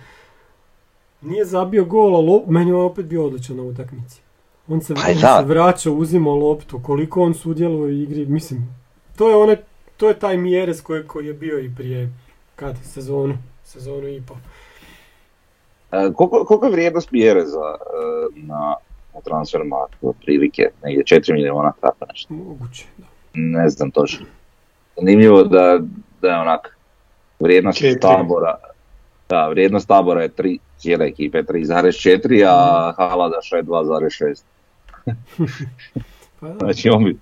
nije zabio gol, ali meni je opet bio odličan na utakmici. On se, Pa on se vraća, uzima loptu, koliko on sudjeluje u igri, mislim, to je onaj, to je taj mjerez koji, koji je bio i prije, kad, sezonu, sezonu i pol. E, koliko, koliko je vrijednost Mjereza e, na na transfermarktu otprilike? Negdje 4 milijuna, tako nešto. Moguće, da. Ne znam točno. Zanimljivo da, da je onak vrijednost Četiri. tabora, da, vrijednost tabora je 3, cijele ekipe 3,4, a Haladaša je 2,6. Pa. Znači on bi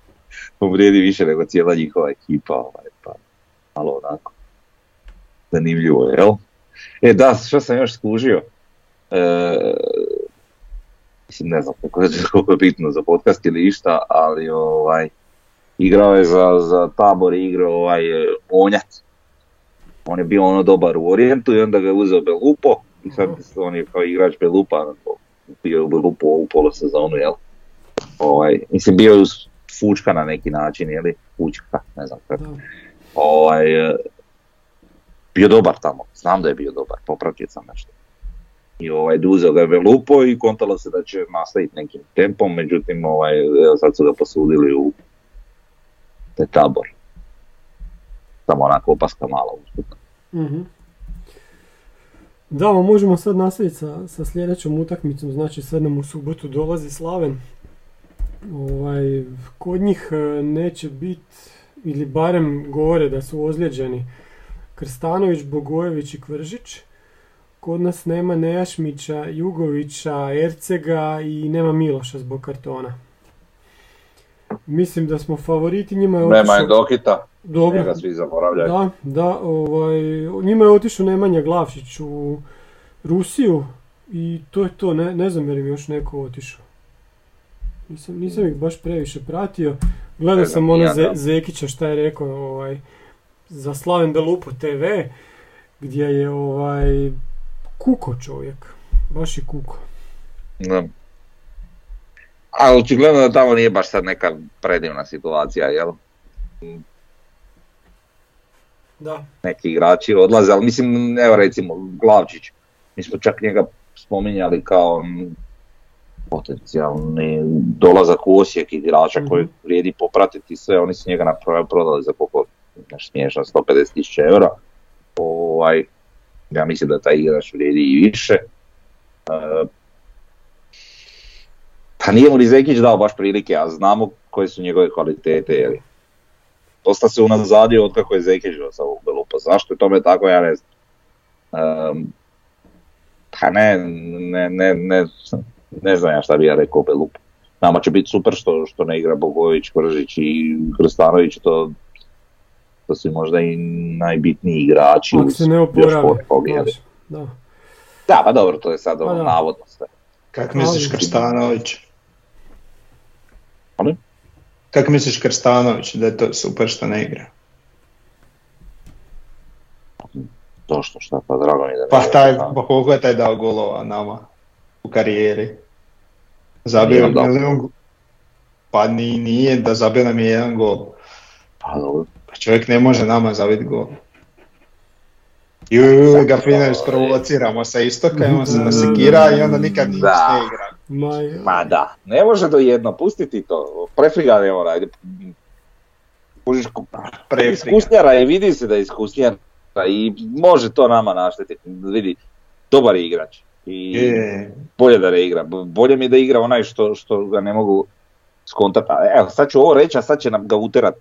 on vrijedi više nego cijela njihova ekipa, ovaj, pa malo onako. Zanimljivo je, jel? E da, što sam još skužio, e, mislim ne znam koliko je, <laughs> bitno za podcast ili išta, ali ovaj, igrao je za, za tabor i igrao ovaj Onjac. On je bio ono dobar u Orijentu i onda ga je uzeo Belupo i sad on je kao igrač Belupa bio je u Belupu ovu polosezonu, jel? Ovaj, mislim bio je Fučka na neki način, jeli? Fučka, ne znam kako. Ovaj, e, bio dobar tamo, znam da je bio dobar, popratio sam nešto. I ovaj, uzeo ga je Belupo i kontalo se da će nastaviti nekim tempom, međutim ovaj, sad su ga posudili u te tabor. Samo onako opaska mala usputna. Mhm. Da, možemo sad nastaviti sa, sa sljedećom utakmicom, znači sad nam u subotu dolazi Slaven. Ovaj, kod njih e, neće biti, ili barem govore da su ozlijeđeni Krstanović, Bogojević i Kvržić. Kod nas nema Nejašmića, Jugovića, Ercega i nema Miloša zbog kartona. Mislim da smo favoriti, njima je Nema otišao- je Dokita, Dobro, njega svi zaboravljaju. da, da, ovaj, njima je otišao Nemanja Glavšić u Rusiju i to je to, ne, ne znam je li mi još neko otišao. Nisam, nisam ih baš previše pratio. Gledao sam ono ja, Ze-. Zekića šta je rekao ovaj, za Slaven Belupo TV, gdje je ovaj, kuko čovjek, baš je kuko. Da. Ali očigledno da tamo nije baš sad neka predivna situacija, jel? Da, Neki igrači odlaze, ali mislim, evo recimo Glavčić, mi smo čak njega spominjali kao potencijalni dolazak u Osijek igrača Mhm. koji vrijedi popratiti sve, oni su njega na prodali za koliko, nešto smiješno, 150 tisuća eura. Ovaj, ja mislim da taj igrač vrijedi i više. E, pa nije mu ni Zekić dao baš prilike, a znamo koje su njegove kvalitete. Je li? Dosta se unazadio od kako je Zekić sa ovog Belupa. Zašto je tome tako, ja ne znam. Ehm, pa ne, ne, ne, ne, ne znam ja šta bi ja rekao Belupu. Nama će biti super što, što ne igra Bogović, Vržić i Krstanović, to, to su možda i najbitniji igrači. Ako se ne oporavi. Da. Da, pa dobro, to je sad ono Pa da. navodno sve. Kak misliš Ali- Krstanović? Molim? Kak misliš Krstanović da je to super što ne igra? To što šta, pa drago mi da ne Pa igra. taj, pa koliko je taj dao golova nama u karijeri? Zabio milijun Pa ni, nije da zabio nam je jedan gol. Pa dobro. Čovjek ne može nama zabiti gol. I ju, ga fino isprovociramo sa istoka i on se nasekira da. i onda nikad Da. ne igra. Ma, Ma da, ne može do jedno, pustiti to. Prefriga ne mora, ajde. Iskusnjara je, vidi se da je iskusnjara i može to nama naštetiti. Vidi, dobar je igrač. I Je, bolje da ne igra. B- Bolje mi je da igra onaj što, što ga ne mogu skontati. Evo, sad ću ovo reći, a sad će nam ga uterat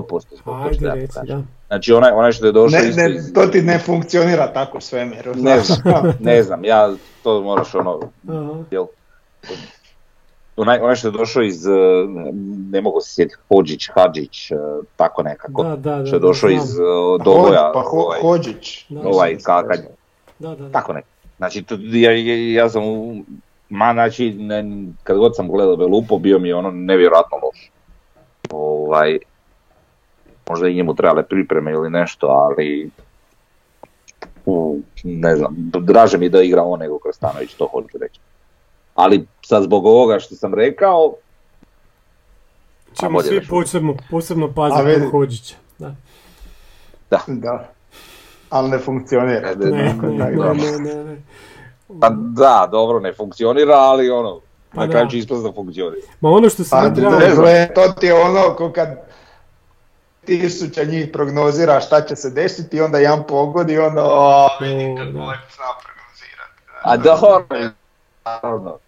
100% zbog što ajde ja reci, da. Znači onaj, onaj što je došao ne, ne, to ti ne funkcionira tako svemiru. Ne znaš. znam, ne znam, ja to moraš ono, Aha. jel, onaj, onaj što je došao iz, eh, ne mogu se sjetiti, Hođić, Hadžić, eh, tako nekako, Da, da, da. što je došao da, iz eh, Pa Doboja, Ho- pa Ho- ovaj, Hođić. Da. ovaj kakanj, Da, da, da. tako nekako. Znači, to, ja, ja, ja sam, u- ma znači, ne, kad god sam gledao Belupo, bio mi je ono nevjerojatno loš. Ovaj, možda i njemu trebale pripreme ili nešto, ali u, ne znam, draže mi da igra on nego Krstanović, to hoću reći. Ali sad zbog ovoga što sam rekao, Ćemo svi da posebno, posebno paziti na Hođića. Da. Da. Ali ne funkcionira. Ne, Ne, ne, da, ne, da. pa da, dobro, ne funkcionira, ali ono, Pa na da. kraju će ispast da funkcionira. Ma ono što se Pa treba... ne, gle, to ti je ono ko kad tisuća njih prognozira šta će se desiti i onda jedan pogodi i onda o, vidi kako lepo zna prognozirati. A dobro, naravno,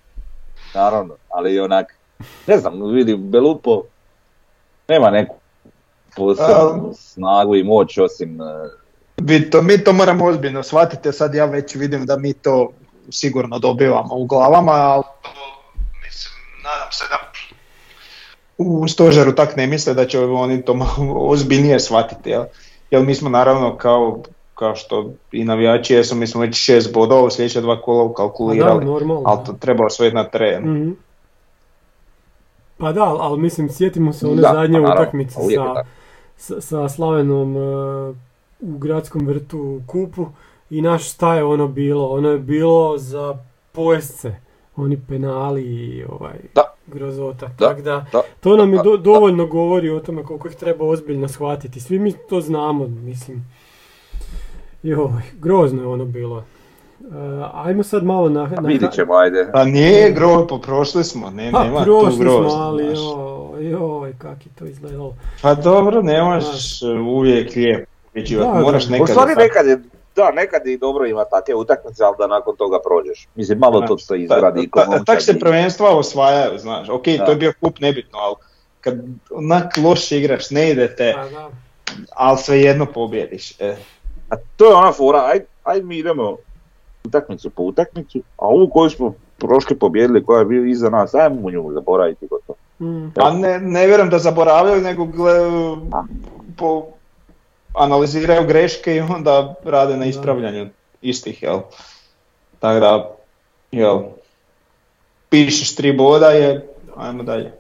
naravno, ali onak, ne znam, vidi, Belupo nema neku posebnu snagu i moć osim, Mi to, mi to moramo ozbiljno shvatiti, sad ja već vidim da mi to sigurno dobivamo u glavama, ali to, mislim, nadam se da u stožeru tak ne misle da će oni to malo ozbiljnije shvatiti, jel? Jer mi smo naravno kao, kao što i navijači jesu, mi smo već šest bodova u sljedeća dva kola da, ukalkulirali, normalno. ali to treba osvojiti na teren. Mhm. Pa da, ali mislim, sjetimo se one Da, zadnje pa utakmice sa, sa, sa Slavenom e, u gradskom vrtu u kupu i naš šta je ono bilo? Ono je bilo za pojestce, oni penali i ovaj Da. grozota. Da, Tak da, da, to nam je do- da. dovoljno govori o tome koliko ih treba ozbiljno shvatiti. Svi mi to znamo, mislim. Joj, grozno je ono bilo. E, ajmo sad malo na... na vidit ćemo, ajde. Pa nije gro, poprošli smo, ne, Pa, nema prošli tu grozno, smo, ali znaš. joj, joj, kak je to izgledalo. Pa dobro, ne možeš uvijek lijepo moraš da. nekad... U stvari tako. nekad je, da, nekad je i dobro ima takve utakmice, ali da nakon toga prođeš. Mislim, malo to se izgradi. Ta- ko ta- Tak se prvenstva osvajaju, znaš. Ok, Da. to je bio kup nebitno, ali kad onak loše igraš, ne ide te, Pa da. ali svejedno pobjediš. E. A to je ona fora, aj, aj mi idemo utakmicu po utakmicu, a ovu koju smo prošli pobjedili, koja je bila iza nas, ajmo nju zaboraviti gotovo. Mm. Pa ne, ne vjerujem da zaboravljaju, nego gle, po, analiziraju greške i onda rade na Da. ispravljanju istih, jel? Tako da, jel, pišeš tri boda je, ajmo dalje.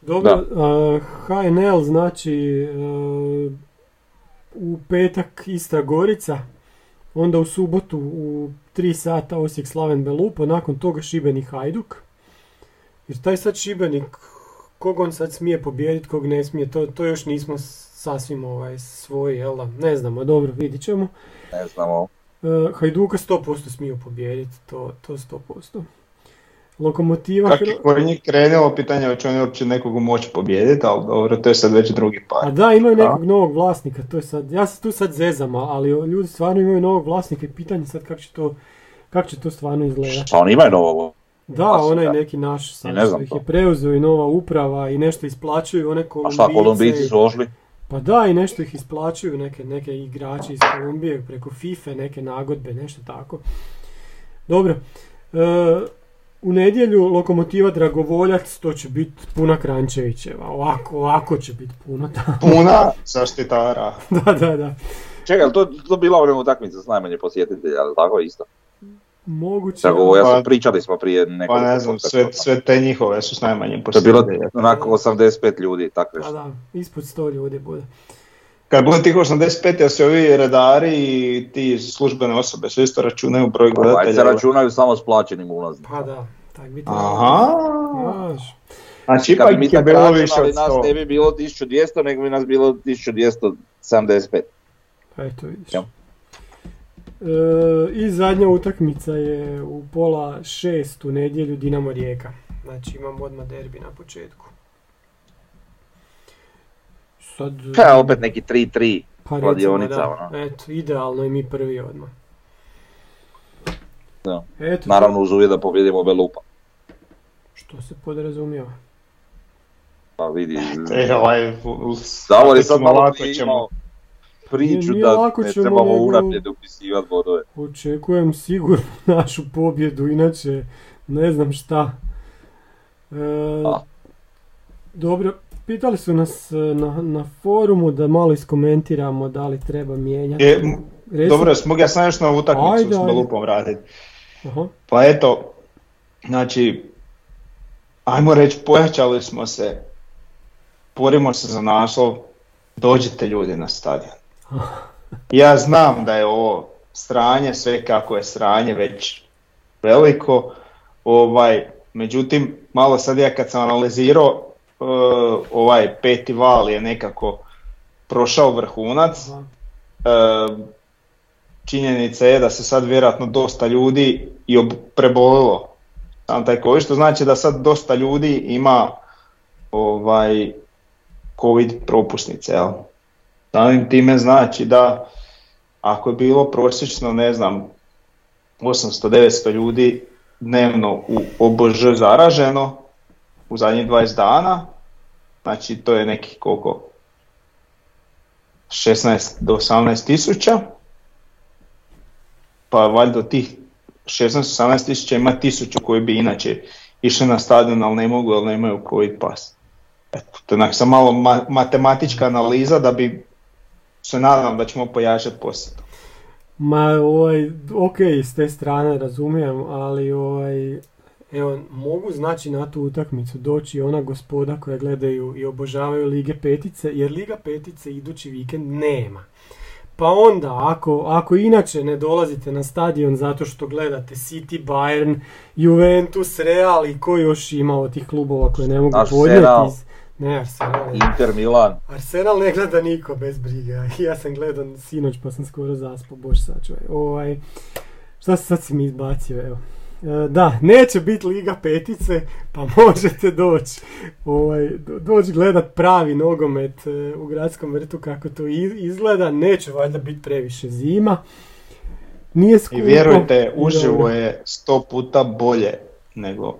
Dobro, a, HNL znači a, u petak Istra Gorica, onda u subotu u 3 sata Osijek Slaven Belupo, nakon toga Šibenik Hajduk. Jer taj sad Šibenik, kog on sad smije pobijediti, kog ne smije, to, to još nismo sasvim ovaj, svoji, jel da? Ne znamo, dobro, vidit ćemo. Ne znamo, E, Hajduka 100% smiju pobijediti, to, to 100%. Lokomotiva... Kako je kod njih krenulo, pitanje je hoće oni uopće nekog moći pobijediti, ali dobro, to je sad već drugi A par. da, imaju nekog novog vlasnika, to je sad, ja se tu sad zezam, a- ali ljudi stvarno imaju novog vlasnika i pitanje sad kako će to, kako će to stvarno izgledati. pa oni imaju novo. Da, vlasnika. onaj neki naš sad, ne znam ih to. je preuzeo i nova uprava i nešto isplaćuju, one A Kolumbijce. šta, Kolumbijci i- su ošli? Pa da, i nešto ih isplaćuju, neke, neke igrači iz Kolumbije preko FIFA, neke nagodbe, nešto tako. Dobro. E, u nedjelju Lokomotiva Dragovoljac, to će biti puna Krančevićeva. Ovako, ovako će biti puno tamo. Puna <laughs> zaštitara. da, da, da. Čekaj, to, to bila ona utakmica s najmanje posjetitelja, ali tako isto? Moguće. Dragovoljac, Pa- pričali smo prije nekog Pa ne znam, sve, sve te njihove su s najmanjim To je bilo onako 85 ljudi, tako Pa nešto. da, ispod 100 ljudi bude. Kad bude tih 85, jer se ovi redari i ti službene osobe sve isto računaju broj Ovaj se gledatelja. računaju samo s plaćenim ulaznicama. Pa da, tak biti. Aha, Znaš, znači bi ipak mi je tako bilo više od nas 100. ne bi bilo 1200, nego bi nas bilo 1275. eto vidiš. Ja. E, I zadnja utakmica je u pola šest u nedjelju Dinamo Rijeka. Znači imamo odmah derbi na početku. Sad, Pa opet neki 3-3. pa recimo kladionica, da, ono. eto, idealno i mi prvi odmah. Da. Eto, Naravno uz uvjet da pobjedimo Belupa. što se podrazumijeva. Pa vidi, <laughs> E, ovaj, Davor je sad ćemo, malo imao priču Nije da ne ćemo, trebamo nego- unaprijed upisivati bodove. Očekujem sigurno <laughs> našu pobjedu, inače ne znam šta. E, dobro, pitali su nas e, na, na forumu da malo iskomentiramo da li treba mijenjati. Reci- dobro, mogu ja sam još na utakmicu Ajde, s. Belupom vratiti. Aha. Pa eto, znači, ajmo reći, pojačali smo se, borimo se za naslov, dođite ljudi na stadion. Ja znam da je ovo stranje, sve kako je stranje već veliko, ovaj, međutim, malo sad ja kad sam analizirao, eh, ovaj peti val je nekako prošao vrhunac. E, činjenica je da se sad vjerojatno dosta ljudi i ob- prebolilo sam taj COVID, što znači da sad dosta ljudi ima ovaj COVID propusnice, jel? Samim time znači da ako je bilo prosječno, ne znam, 800-900 ljudi dnevno u OBŽ zaraženo u zadnjih 20 dana, znači to je neki koliko, 16 do 18 tisuća, pa valjda tih 16-18 tisuća ima tisuću koji bi inače išli na stadion, ali ne mogu jer nemaju covid pas. Eto, to je sam malo ma- matematička analiza da bi se nadam da ćemo pojačati posjetu. Ma, ovaj, ok, s te strane razumijem, ali ovaj, evo, mogu znači na tu utakmicu doći ona gospoda koja gledaju i obožavaju Lige Petice, jer Liga Petice idući vikend nema. Pa onda, ako, ako inače ne dolazite na stadion zato što gledate City, Bayern, Juventus, Real i ko još ima od tih klubova koje ne mogu podnijeti. iz- Ne, Arsenal. Inter Milan, Arsenal ne gleda niko bez brige. <laughs> Ja sam gledan sinoć pa sam skoro zaspao, bož sačuvaj. Ovaj, šta se sad si mi izbacio, evo. E, Da, neće biti Liga petice, pa <laughs> možete doći ovaj, do- doći gledat pravi nogomet e, u gradskom vrtu kako to izgleda. Neće valjda biti previše zima. Nije skupo. I vjerujte, uživo je sto puta bolje nego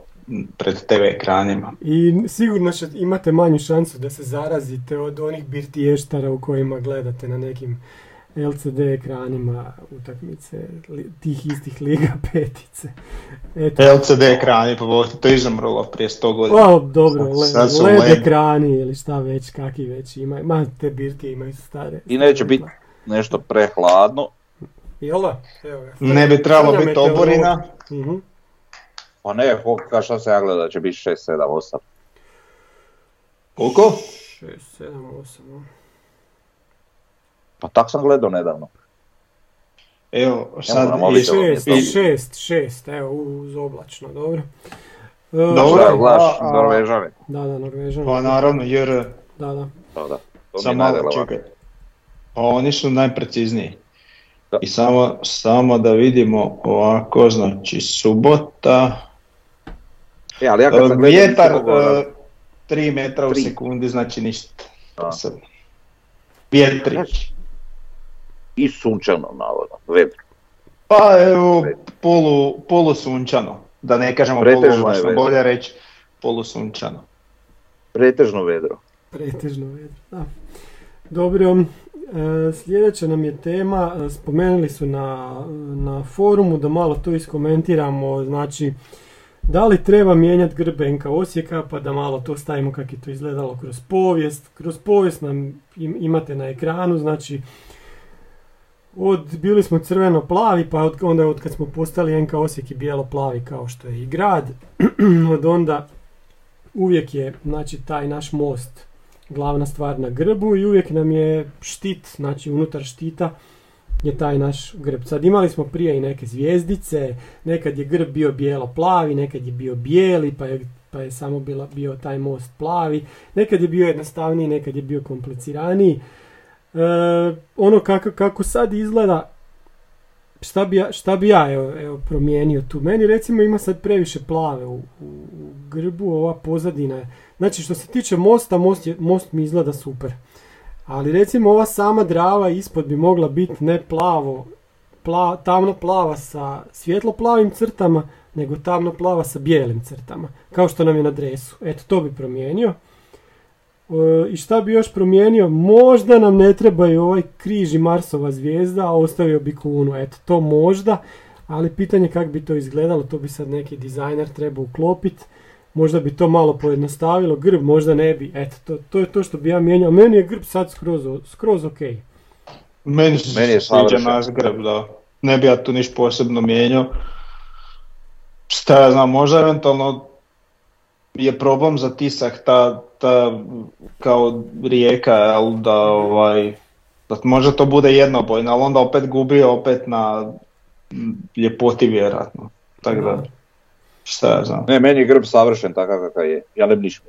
pred TV ekranima. I sigurno će, imate manju šansu da se zarazite od onih birtiještara u kojima gledate na nekim LCD ekranima utakmice li- tih istih liga <laughs> petice. Eto. LCD ekrani, pa to je izumrlo prije 100 godina. O, dobro, Sad- sad LED, LED. ekrani ili šta već, kakvi već ima. Ma, te birtije imaju stare. I neće biti nešto prehladno, Jel da? Evo ga. Ne bi trebalo biti oborina. Mhm. Pa ne, kao šta se ja gleda, će biti 6, 7, 8. Koliko? 6, 7, 8. Pa tak sam gledao nedavno. Evo, sad iz- šest, šest, evo, uz oblačno, dobro. E, Dobro. Šta gledaš a- a- Norvežane? Da, da, Norvežan. Pa naravno, jer Da, da. Da, da. To je Samo malo čekaj. Pa oni su najprecizniji. Da. I samo, samo da vidimo ovako, znači subota, E, ali ja kad sam e, gledao vjetar nisam mogao- 3 metra u Tri. sekundi, znači ništa. Vjetrić. I sunčano, navodno, vedro. Pa evo, polu, polusunčano. Da ne kažemo vedro. bolje reći polusunčano. Pretežno vedro. Pretežno vedro, da. Dobro, e, sljedeća nam je tema, e, spomenuli su na, na forumu da malo to iskomentiramo, znači da li treba mijenjati grb NK Osijeka pa da malo to stavimo kako je to izgledalo kroz povijest. Kroz povijest nam imate na ekranu, znači od, bili smo crveno-plavi, pa od, onda od kad smo postali NK Osijek i bijelo-plavi kao što je i grad, <clears throat> od onda uvijek je znači, taj naš most glavna stvar na grbu i uvijek nam je štit, znači unutar štita je taj naš grb. Sad imali smo prije i neke zvijezdice, nekad je grb bio bijelo-plavi, nekad je bio bijeli, pa je, pa je samo bila, bio taj most plavi, nekad je bio jednostavniji, nekad je bio kompliciraniji. E, ono kako, kako sad izgleda, šta bi ja, šta bi ja evo, evo, promijenio tu? Meni recimo ima sad previše plave u, u, grbu, ova pozadina je. Znači što se tiče mosta, most, je, most mi izgleda super. Ali recimo ova sama drava ispod bi mogla biti ne plavo, pla, tamno plava sa svjetlo plavim crtama, nego tamno plava sa bijelim crtama. Kao što nam je na dresu. Eto, to bi promijenio. E, I šta bi još promijenio? Možda nam ne treba i ovaj križ i Marsova zvijezda, a ostavio bi kunu. Eto, to možda, ali pitanje kako bi to izgledalo, to bi sad neki dizajner trebao uklopiti. Možda bi to malo pojednostavilo, grb možda ne bi. Eto, to, to je to što bi ja mijenjao. Meni je grb sad skroz, skroz ok. Meni, Meni je sviđa naš grb, da. Ne bi ja tu niš posebno mijenjao. Šta ja znam, možda eventualno je problem za tisak ta, ta kao rijeka, jel, da ovaj, da možda to bude jednobojno, ali onda opet gubi opet na ljepoti vjerojatno. Tako da, šta ja znam. Ne, meni je grb savršen takav kakav je, ja ne bi ništa.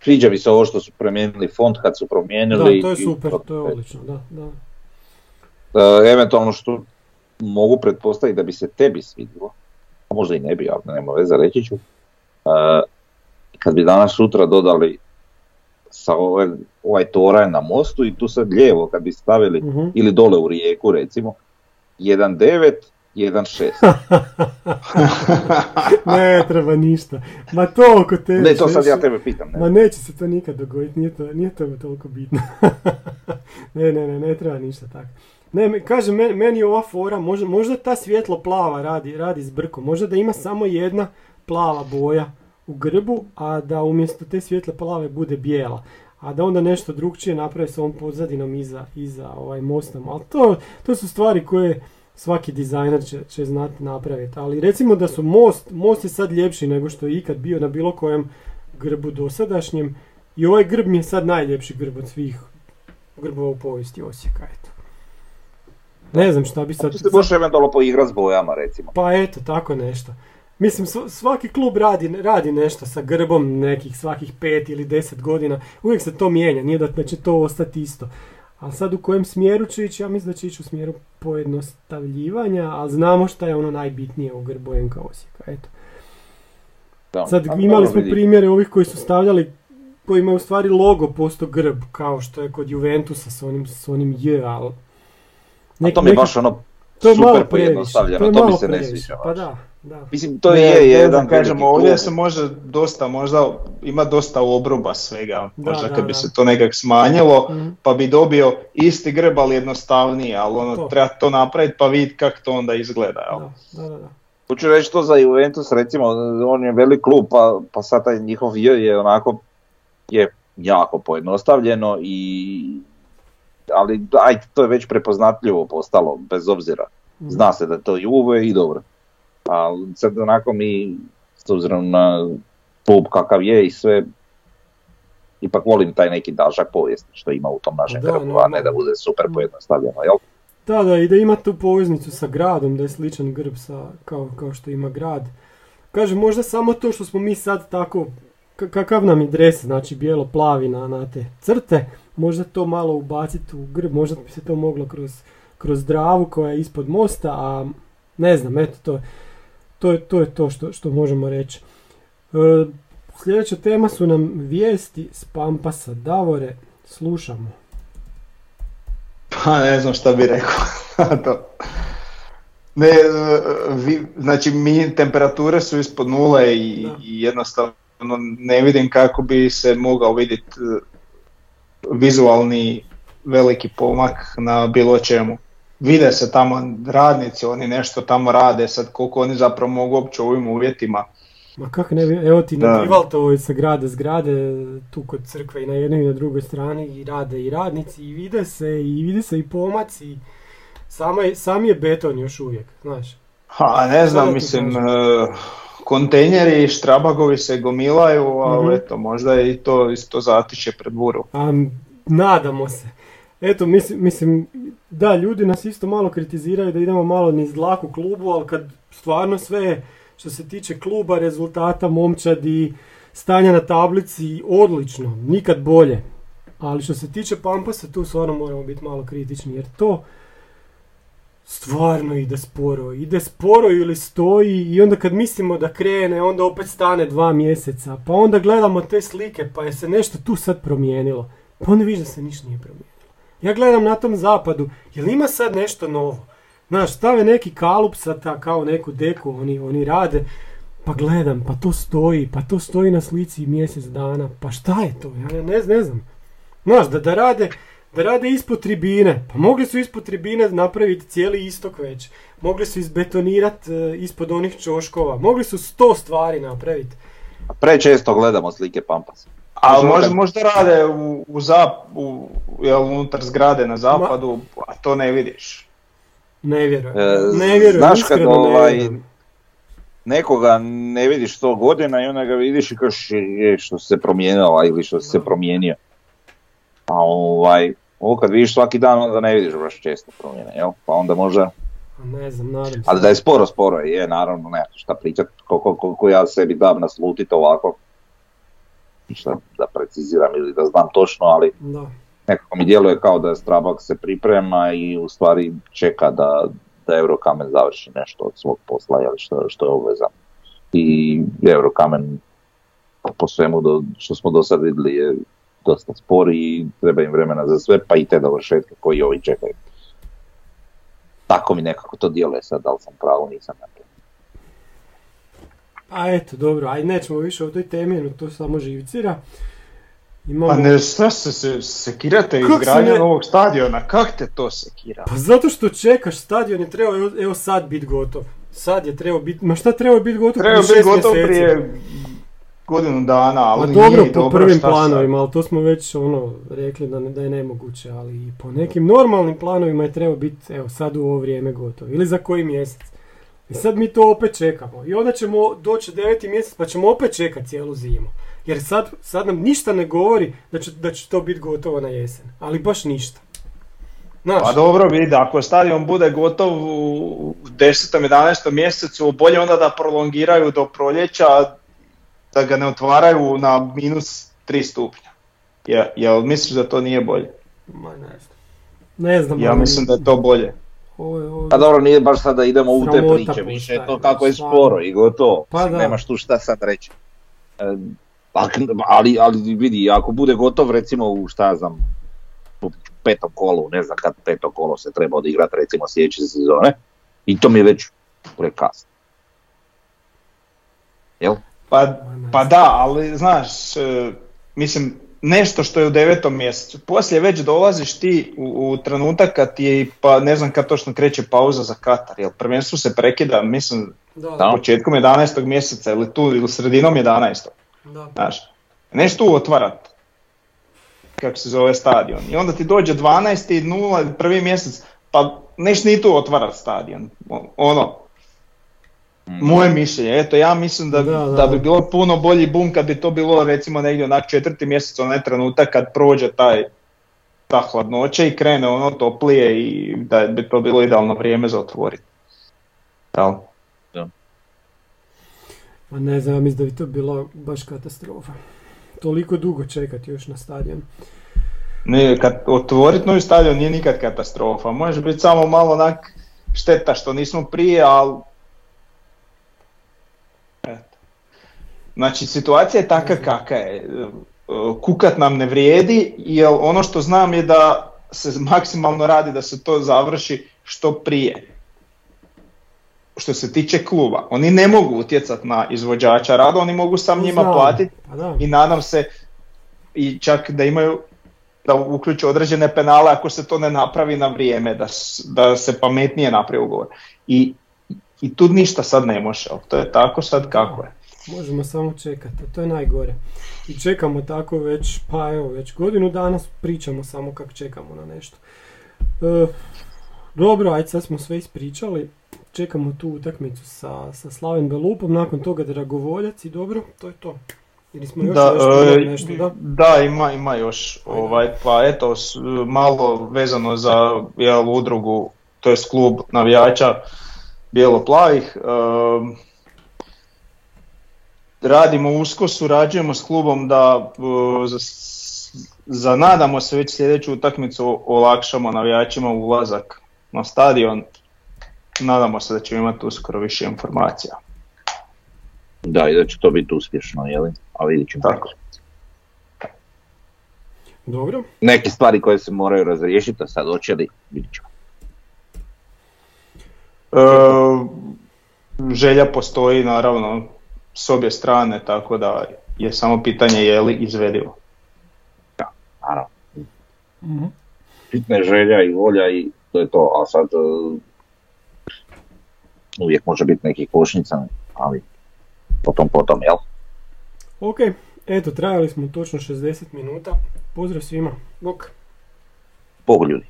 Sviđa mi se ovo što su promijenili font kad su promijenili. Da, to je super, to je odlično, da, da. Uh, eventualno što mogu pretpostaviti da bi se tebi svidilo, a možda i ne bi, ali nema veze, reći ću, kad bi danas sutra dodali sa ovaj, ovaj toraj na mostu i tu sad lijevo kad bi stavili uh ili dole u rijeku recimo 1.9 1.6 <laughs> Ne treba ništa Ma to oko tebe Ne to sad ja tebe pitam ne. Ma neće se to nikad dogoditi Nije to, nije to toliko bitno <laughs> Ne ne ne ne treba ništa tako ne, kažem, meni, ova fora, možda, možda ta svjetlo plava radi, radi s brkom, možda da ima samo jedna plava boja u grbu, a da umjesto te svjetle plave bude bijela. A da onda nešto drugčije napravi s ovom pozadinom iza, iza ovaj mostom. Ali to, to su stvari koje svaki dizajner će, će znati napraviti. Ali recimo da su most, most je sad ljepši nego što je ikad bio na bilo kojem grbu dosadašnjem. I ovaj grb mi je sad najljepši grb od svih grbova u povijesti Osijeka. Eto. Ne znam šta bi sad... Tu se možeš eventualno poigrati s bojama recimo. Pa eto, tako nešto. Mislim, svaki klub radi, radi nešto sa grbom nekih svakih pet ili deset godina. Uvijek se to mijenja, nije da će to ostati isto. Ali sad u kojem smjeru će ići, ja mislim da će ići u smjeru pojednostavljivanja, ali znamo šta je ono najbitnije u grbu NK Osijeka. Eto. sad imali smo primjere ovih koji su stavljali koji imaju u stvari logo posto grb, kao što je kod Juventusa s onim, s onim J, ali... A to mi je baš ono to je super malo pojednostavljeno, to, je to mi se ne sviđa. Pa da. Da. Mislim, to ne, je jedan kažemo, ovdje se može dosta, možda ima dosta obruba svega, možda kad bi se to nekak smanjilo, mhm. pa bi dobio isti grb, ali jednostavniji, ali ono, to. treba to napraviti pa vidjeti kako to onda izgleda. Jel? Da, da, da. Hoću reći to za Juventus, recimo, on je velik klub, pa, pa sad taj njihov J je onako, je jako pojednostavljeno i ali aj, to je već prepoznatljivo postalo, bez obzira. Mhm. Zna se da je to Juve i dobro ali sad onako mi, s obzirom na klub kakav je i sve, ipak volim taj neki dažak povijesti što ima u tom našem grbu, a ne da bude super pojednostavljeno, jel? Da, da, i da ima tu poveznicu sa gradom, da je sličan grb sa, kao, kao što ima grad. Kažem, možda samo to što smo mi sad tako, kakav nam je dres, znači bijelo-plavi na, na te crte, možda to malo ubaciti u grb, možda bi se to moglo kroz, kroz dravu koja je ispod mosta, a ne znam, eto to to je to, je to što, što možemo reći. E, sljedeća tema su nam vijesti s Pampasa. Davore, slušamo. Pa ne znam šta bi rekao. <laughs> to. Ne, vi, znači mi temperature su ispod nule i, i jednostavno ne vidim kako bi se mogao vidjeti e, vizualni veliki pomak na bilo čemu. Vide se tamo radnici, oni nešto tamo rade, sad koliko oni zapravo mogu uopće u ovim uvjetima. Ma kako ne, bi- evo ti na. Divaltovoj se grade zgrade, tu kod crkve i na jednoj i na drugoj strani i rade i radnici i vide se i vide se i pomaci. Sama je, sam je beton još uvijek, znaš. Ha, ne znam, mislim, kažem? e, kontejneri i štrabagovi se gomilaju, ali Mhm. eto, možda je i to isto zatiče pred buru. A nadamo se. Eto, mislim, mislim, da, ljudi nas isto malo kritiziraju da idemo malo niz dlaku klubu, ali kad stvarno sve što se tiče kluba, rezultata, momčadi, stanja na tablici, odlično, nikad bolje. Ali što se tiče Pampasa, tu stvarno moramo biti malo kritični, jer to stvarno ide sporo. Ide sporo ili stoji i onda kad mislimo da krene, onda opet stane dva mjeseca. Pa onda gledamo te slike, pa je se nešto tu sad promijenilo. Pa onda vidiš da se ništa nije promijenilo. Ja gledam na tom zapadu, jel ima sad nešto novo? Znaš, stave neki kalup ta, kao neku deku, oni, oni rade, pa gledam, pa to stoji, pa to stoji na slici mjesec dana, pa šta je to? Ja ne, ne znam. Znaš, da, da rade, da rade ispod tribine, pa mogli su ispod tribine napraviti cijeli istok već, mogli su izbetonirati ispod onih čoškova, mogli su sto stvari napraviti. Prečesto gledamo slike Pampasa. Ali Možda- možda, rade u, u, zap, u jel, unutar zgrade na zapadu, a to ne vidiš. Ne vjerujem, E, ne vjerujem, znaš kad iskreno ne ovaj, vjerujem. Nekoga ne vidiš sto godina i onda ga vidiš i kažeš je, što se promijenila ili što se promijenio. A ovaj, ovo kad vidiš svaki dan onda ne vidiš baš često promjene, jel? Pa onda možda, Ne znam, nadam se. ali da je sporo, sporo je, je naravno, ne šta pričat, koliko, koliko ja sebi dam naslutit ovako, šta da preciziram ili da znam točno, ali Da. nekako mi djeluje kao da Strabag se priprema i u stvari čeka da, da Eurokamen završi nešto od svog posla, jel, što, što je obveza. I Eurokamen po svemu do, što smo do sad vidjeli je dosta spor i treba im vremena za sve, pa i te dovršetke koji ovi čekaju. Tako mi nekako to djeluje sad, da li sam pravo, nisam to. A eto, dobro, aj nećemo više o toj temi, no to samo živcira. Imamo... Pa ne, šta se, se sekirate izgradnja ne- novog stadiona, kak te to sekira? Pa zato što čekaš, stadion je trebao, evo, evo sad biti gotov. Sad je trebao biti, ma šta trebao biti gotov Treba prije biti šest gotov mjeseci? prije godinu dana, ali dobro, nije po dobro, prvim planovima, ali to smo već ono rekli da, ne- da je nemoguće, ali i po nekim normalnim planovima je trebao biti, evo sad u ovo vrijeme gotov, ili za koji mjesec. I sad mi to opet čekamo. I onda ćemo doći deveti mjesec pa ćemo opet čekati cijelu zimu. Jer sad, sad nam ništa ne govori da će, da će to biti gotovo na jesen. Ali baš ništa. Znaš, Pa dobro, vidi, ako stadion bude gotov u 10. 11. mjesecu, bolje onda da prolongiraju do proljeća, da ga ne otvaraju na minus 3 stupnja. Je, jel misliš da to nije bolje? ma ne znam. Ne znam. Ja mislim da je to bolje. Ovo je, ovo... Pa dobro, nije baš sad da idemo u te priče, više je to kako je sporo i gotovo. Pa da. Nemaš tu šta sad reći. E, ali, ali vidi, ako bude gotov recimo u šta znam, u petom kolu, ne znam kad peto kolo se treba odigrati recimo sljedeće sezone, i to mi je već prekasno. Jel? Pa, pa da, ali znaš, e, mislim, nešto što je u devetom mjesecu. Poslije već dolaziš ti u, u trenutak kad ti je, pa ne znam kad točno kreće pauza za Katar, jer prvenstvo se prekida, mislim, Da, početkom 11. mjeseca ili tu, ili sredinom 11. da. Znaš, neš tu otvarat, kako se zove stadion. I onda ti dođe 12. nula, prvi mjesec, pa neš ni tu otvarat stadion. Ono, moje mišljenje, eto ja mislim da, Da, da, da, bi da. bilo puno bolji bum kad bi to bilo recimo negdje onak četvrti mjesec, onaj trenutak kad prođe taj ta hladnoća i krene ono toplije i da bi to bilo idealno vrijeme za otvoriti. Jel? Ma ne znam, mislim da bi to bila baš katastrofa. Toliko dugo čekati još na stadion. Ne, kad otvoriti novi stadion nije nikad katastrofa. Može biti samo malo onak šteta što nismo prije, ali... Znači, situacija je takva kakva je. E, Kukat nam ne vrijedi, jer ono što znam je da se maksimalno radi da se to završi što prije. Što se tiče kluba. Oni ne mogu utjecati na izvođača rada, oni mogu sam njima platiti Pa i nadam se i čak da imaju da uključi određene penale ako se to ne napravi na vrijeme, da, da se pametnije napravi ugovor. I, I tu ništa sad ne može, to je tako sad kako je. Možemo samo čekati, to je najgore. I čekamo tako već, pa evo, već godinu dana pričamo samo kako čekamo na nešto. E, dobro, ajde sad smo sve ispričali. Čekamo tu utakmicu sa, sa Slaven Belupom, nakon toga Dragovoljac i dobro, to je to. Ili smo još da, e, nešto, da? da? ima, ima još. Ovaj, pa eto, malo vezano za jel, udrugu, to je klub navijača bijelo-plavih. E, radimo usko, surađujemo s klubom da e, za, za nadamo se već sljedeću utakmicu olakšamo navijačima ulazak na stadion. Nadamo se da ćemo imati uskoro više informacija. Da, i da će to biti uspješno, jeli? A vidit ćemo tako. Dobro. Neke stvari koje se moraju razriješiti, a sad hoće li, vidit ćemo. E, želja postoji naravno s obje strane, tako da je samo pitanje je li izvedivo. Da, naravno. mm želja i volja i to je to, a sad uh, uvijek može biti neki košnica, ali potom potom, jel? Ok, eto, trajali smo točno 60 minuta. Pozdrav svima. Bok. Bog ljudi.